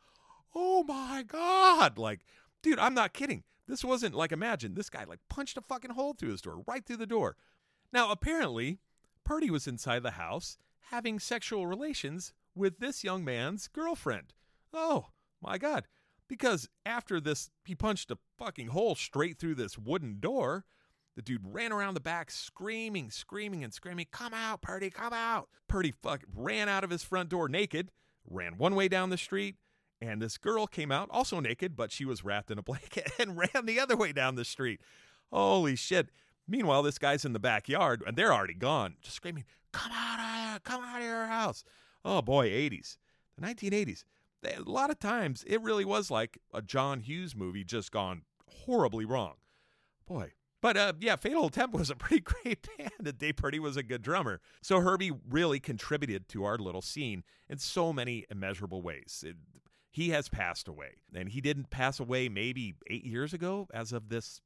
"Oh my god!" Like, dude, I'm not kidding. This wasn't like imagine this guy like punched a fucking hole through his door, right through the door. Now, apparently, Purdy was inside the house having sexual relations with this young man's girlfriend. Oh, my God. Because after this, he punched a fucking hole straight through this wooden door. The dude ran around the back screaming, screaming, and screaming, Come out, Purdy, come out. Purdy fuck ran out of his front door naked, ran one way down the street, and this girl came out also naked, but she was wrapped in a blanket and ran the other way down the street. Holy shit. Meanwhile, this guy's in the backyard and they're already gone, just screaming, Come out of here, come out of your house. Oh boy, 80s. The 1980s. A lot of times it really was like a John Hughes movie just gone horribly wrong. Boy, But uh, yeah, Fatal Attempt was a pretty great band, and Dave Purdy was a good drummer. So Herbie really contributed to our little scene in so many immeasurable ways. It, he has passed away, and he didn't pass away maybe eight years ago, as of this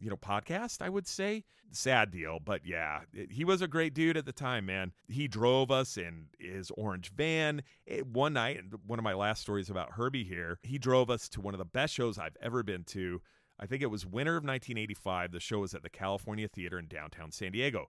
you know podcast i would say. Sad deal but yeah he was a great dude at the time man. He drove us in his orange van. It, one night one of my last stories about herbie here he drove us to one of the best shows i've ever been to. I think it was winter of 1985 the show was at the california theater in downtown san diego.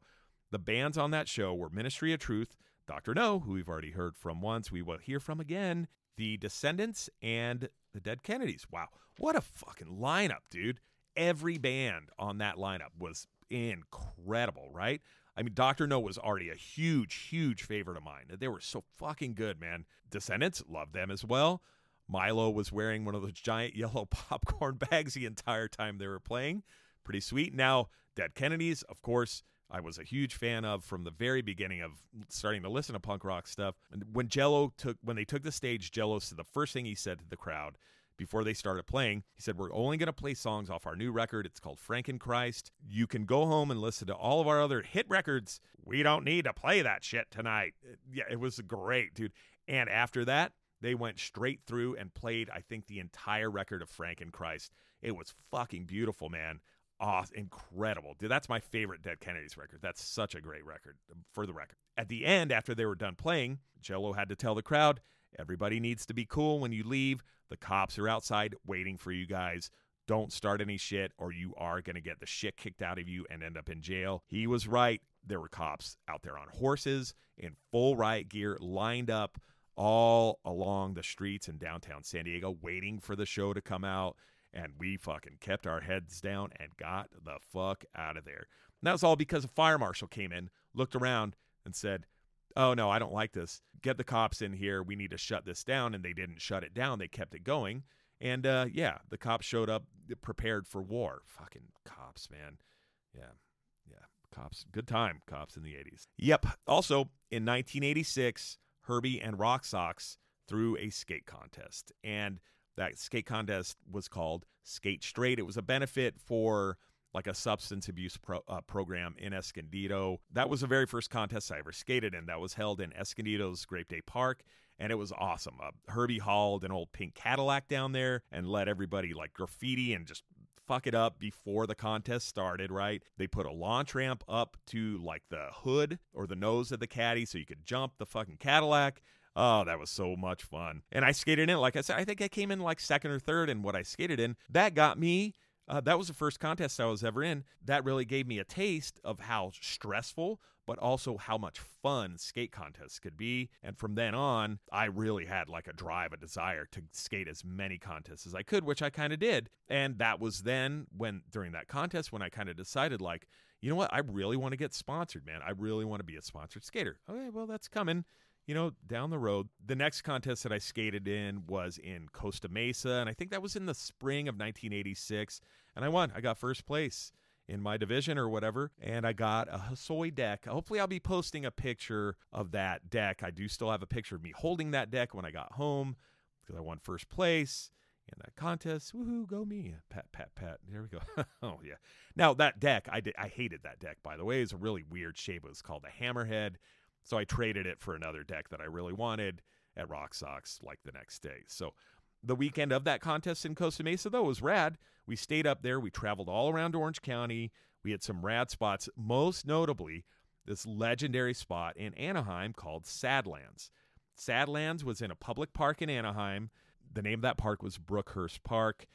The bands on that show were ministry of truth Dr. Know who we've already heard from once we will hear from again the Descendents and the dead kennedys. Wow what a fucking lineup dude every band on that lineup was incredible, right? I mean, Dr. Know was already a huge, huge favorite of mine. They were so fucking good, man. Descendents loved them as well. Milo was wearing one of those giant yellow popcorn bags the entire time they were playing. Pretty sweet. Now, Dead Kennedys, of course, I was a huge fan of from the very beginning of starting to listen to punk rock stuff. And when Jello took when they took the stage, Jello said the first thing he said to the crowd before they started playing. He said, We're only going to play songs off our new record. It's called Frankenchrist. You can go home and listen to all of our other hit records. We don't need to play that shit tonight. Yeah, it was great, dude. And after that, they went straight through and played, I think, the entire record of Frankenchrist. It was fucking beautiful, man. Oh, incredible. Dude, that's my favorite Dead Kennedys record. That's such a great record, um, for the record. At the end, after they were done playing, Jello had to tell the crowd, everybody needs to be cool when you leave. The cops are outside waiting for you guys. Don't start any shit, or you are going to get the shit kicked out of you and end up in jail. He was right. There were cops out there on horses in full riot gear, lined up all along the streets in downtown San Diego, waiting for the show to come out. And we fucking kept our heads down and got the fuck out of there. And that was all because a fire marshal came in, looked around, and said, oh no, I don't like this. Get the cops in here. We need to shut this down. And they didn't shut it down. They kept it going. And uh, yeah, the cops showed up prepared for war. Fucking cops, man. Yeah, yeah, cops. Good time, cops in the 80s. Yep. Also, in 1986, Herbie and Rock Sox threw a skate contest. And that skate contest was called Skate Straight. It was a benefit for like a substance abuse pro, uh, program in Escondido. That was the very first contest I ever skated in. That was held in Escondido's Grape Day Park, and it was awesome. Uh, Herbie hauled an old pink Cadillac down there and let everybody like graffiti and just fuck it up before the contest started, right? They put a launch ramp up to like the hood or the nose of the caddy so you could jump the fucking Cadillac. Oh, that was so much fun. And I skated in, like I said, I think I came in like second or third in what I skated in. That got me uh, that was the first contest I was ever in. That really gave me a taste of how stressful, but also how much fun skate contests could be. And from then on, I really had like a drive, a desire to skate as many contests as I could, which I kind of did. And that was then when, during that contest, when I kind of decided, like, you know what? I really want to get sponsored, man. I really want to be a sponsored skater. Okay, well, that's coming you know, down the road. The next contest that I skated in was in Costa Mesa, and I think that was in the spring of 1986. And I won. I got first place in my division or whatever, and I got a Hosoi deck. Hopefully, I'll be posting a picture of that deck. I do still have a picture of me holding that deck when I got home because I won first place in that contest. Woohoo, go me. Pat, pat, pat. There we go. oh, yeah. Now, that deck, I, did, I hated that deck, by the way. It's a really weird shape. It was called a Hammerhead. So I traded it for another deck that I really wanted at Rock Socks like the next day. So the weekend of that contest in Costa Mesa, though, was rad. We stayed up there. We traveled all around Orange County. We had some rad spots, most notably this legendary spot in Anaheim called Sadlands. Sadlands was in a public park in Anaheim. The name of that park was Brookhurst Park.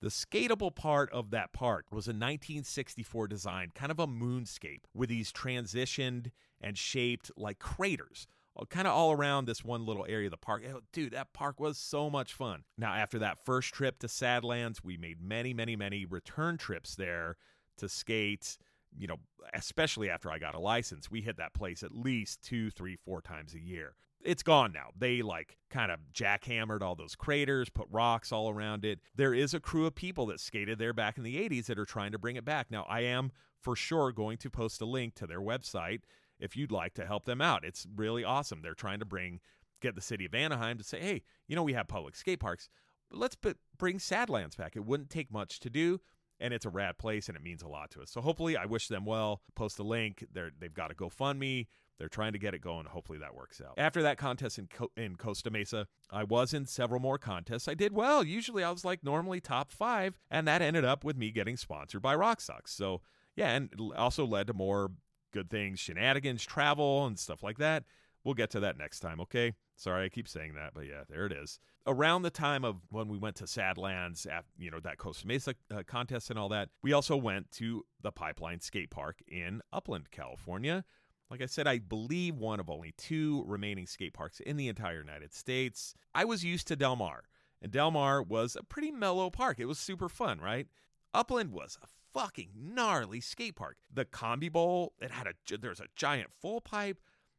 The skatable part of that park was a 1964 design, kind of a moonscape with these transitioned and shaped like craters uh, kind of all around this one little area of the park. Oh, dude, that park was so much fun. Now, after that first trip to Sadlands, we made many, many, many return trips there to skate. You know, especially after I got a license, we hit that place at least two, three, four times a year it's gone now. They like kind of jackhammered all those craters, put rocks all around it. There is a crew of people that skated there back in the 80s that are trying to bring it back. Now, I am for sure going to post a link to their website if you'd like to help them out. It's really awesome. They're trying to bring get the city of Anaheim to say, "Hey, you know we have public skate parks. Let's bring Sadlands back. It wouldn't take much to do. and it's a rad place and it means a lot to us. So hopefully, I wish them well. Post a link. They're, they've got a GoFundMe. They're trying to get it going. Hopefully that works out. After that contest in Co- in Costa Mesa, I was in several more contests. I did well. Usually I was like normally top five, and that ended up with me getting sponsored by Rock Socks. So yeah, and also led to more good things, shenanigans, travel, and stuff like that. We'll get to that next time, okay? Sorry, I keep saying that, but yeah, there it is. Around the time of when we went to Sadlands, at, you know, that Costa Mesa uh, contest and all that, we also went to the Pipeline Skate Park in Upland, California. Like I said, I believe one of only two remaining skate parks in the entire United States. I was used to Del Mar, and Del Mar was a pretty mellow park. It was super fun, right? Upland was a fucking gnarly skate park. The Combi Bowl, it had a there's a giant full pipe.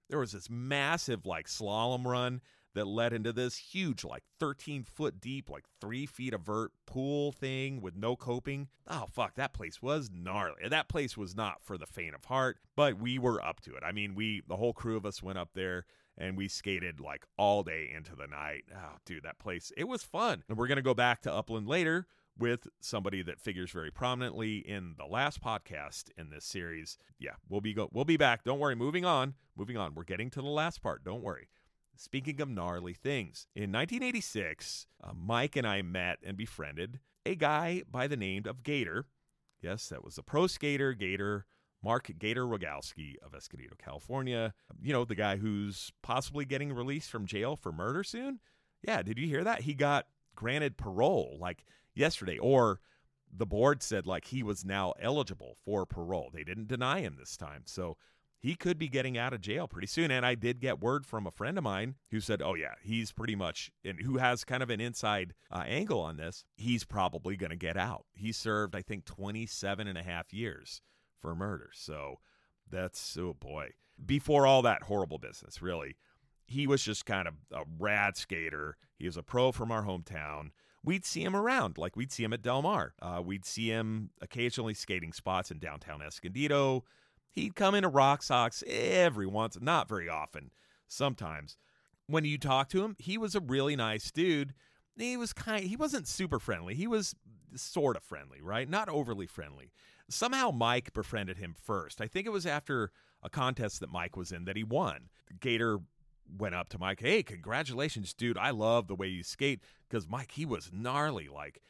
There was this massive like slalom run that led into this huge, like 13 foot deep, like three feet of vert pool thing with no coping. Oh, fuck, that place was gnarly. That place was not for the faint of heart, but we were up to it. I mean, we, the whole crew of us went up there and we skated like all day into the night. Oh, dude, that place, it was fun. And we're going to go back to Upland later with somebody that figures very prominently in the last podcast in this series. Yeah, we'll be go- we'll be back. Don't worry. Moving on. Moving on. We're getting to the last part. Don't worry. Speaking of gnarly things, in 1986, uh, Mike and I met and befriended a guy by the name of Gator. Yes, that was a pro skater, Gator, Mark Gator Rogowski of Escondido, California. You know, the guy who's possibly getting released from jail for murder soon. Yeah, did you hear that? He got granted parole like yesterday, or the board said like he was now eligible for parole. They didn't deny him this time. So he could be getting out of jail pretty soon. And I did get word from a friend of mine who said, oh, yeah, he's pretty much, and who has kind of an inside uh, angle on this, he's probably going to get out. He served, I think, 27 and a half years for murder. So that's, oh boy. Before all that horrible business, really, he was just kind of a rad skater. He was a pro from our hometown. We'd see him around, like we'd see him at Del Mar. Uh, we'd see him occasionally skating spots in downtown Escondido. He'd come into Rock Socks every once, not very often, sometimes. When you talk to him, he was a really nice dude. He was kind he wasn't super friendly. He was sort of friendly, right? Not overly friendly. Somehow Mike befriended him first. I think it was after a contest that Mike was in that he won. Gator went up to Mike, "Hey, congratulations, dude. I love the way you skate." Because Mike, he was gnarly. Like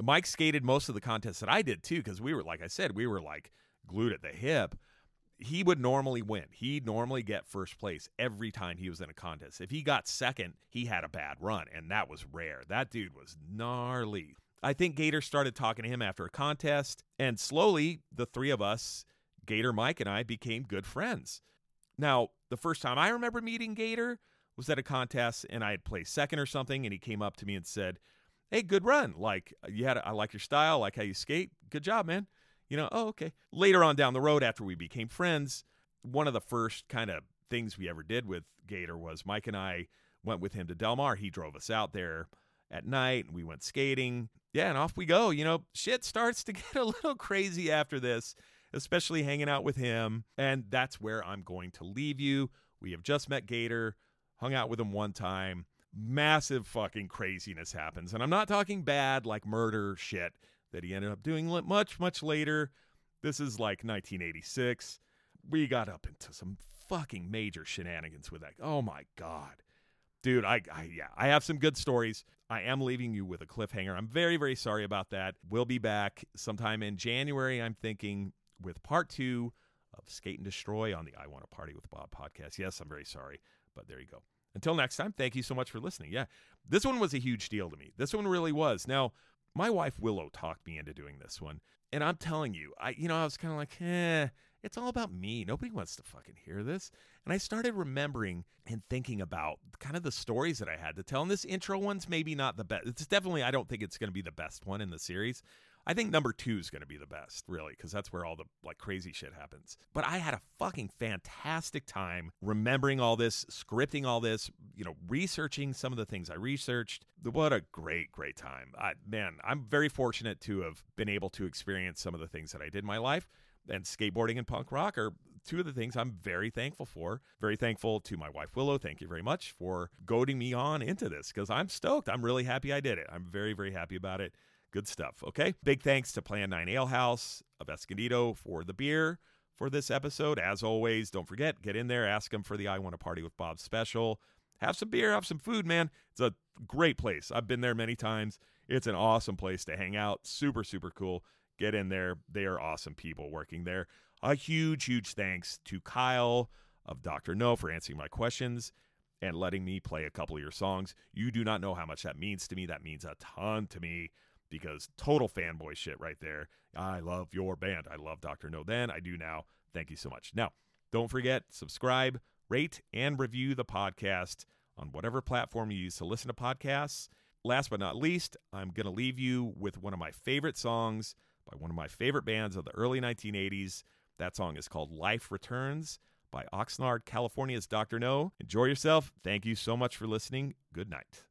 Mike skated most of the contests that I did too, because we were, like I said, we were like glued at the hip he would normally win. He'd normally get first place every time he was in a contest. If he got second, he had a bad run, and that was rare. That dude was gnarly. I think Gator started talking to him after a contest, and slowly the three of us, Gator, Mike, and I, became good friends. Now, the first time I remember meeting Gator was at a contest, and I had placed second or something, and he came up to me and said, Hey, good run. Like, you had, a, I like your style, I like how you skate. Good job, man you know, oh, okay. Later on down the road, after we became friends, one of the first kind of things we ever did with Gator was Mike and I went with him to Del Mar. He drove us out there at night and we went skating. Yeah, and off we go. You know, shit starts to get a little crazy after this, especially hanging out with him. And that's where I'm going to leave you. We have just met Gator, hung out with him one time. Massive fucking craziness happens. And I'm not talking bad like murder shit that he ended up doing much, much later. This is like 1986. We got up into some fucking major shenanigans with that. Oh my God. Dude, I, I yeah, I have some good stories. I am leaving you with a cliffhanger. I'm very, very sorry about that. We'll be back sometime in January, I'm thinking, with part two of Skate and Destroy on the I Want to Party with Bob podcast. Yes, I'm very sorry, but there you go. Until next time, thank you so much for listening. Yeah, this one was a huge deal to me. This one really was. Now, my wife Willow talked me into doing this one. And I'm telling you, I you know, I was kind of like, eh, it's all about me. Nobody wants to fucking hear this. And I started remembering and thinking about kind of the stories that I had to tell. And this intro one's maybe not the best. It's definitely, I don't think it's going to be the best one in the series. I think number two is going to be the best, really, because that's where all the like crazy shit happens. But I had a fucking fantastic time remembering all this, scripting all this, you know, researching some of the things I researched. What a great, great time. I, man, I'm very fortunate to have been able to experience some of the things that I did in my life. And skateboarding and punk rock are two of the things I'm very thankful for. Very thankful to my wife, Willow. Thank you very much for goading me on into this because I'm stoked. I'm really happy I did it. I'm very, very happy about it Good stuff. Okay. Big thanks to Plan 9 Ale House of Escondido for the beer for this episode. As always, don't forget, get in there, ask them for the I Want to Party with Bob special. Have some beer, have some food, man. It's a great place. I've been there many times. It's an awesome place to hang out. Super, super cool. Get in there. They are awesome people working there. A huge, huge thanks to Kyle of Dr. Know for answering my questions and letting me play a couple of your songs. You do not know how much that means to me. That means a ton to me because total fanboy shit right there. I love your band. I love Dr. Know then. I do now. Thank you so much. Now, don't forget, subscribe, rate, and review the podcast on whatever platform you use to listen to podcasts. Last but not least, I'm going to leave you with one of my favorite songs by one of my favorite bands of the early 1980s. That song is called Life Returns by Oxnard, California's Dr. Know. Enjoy yourself. Thank you so much for listening. Good night.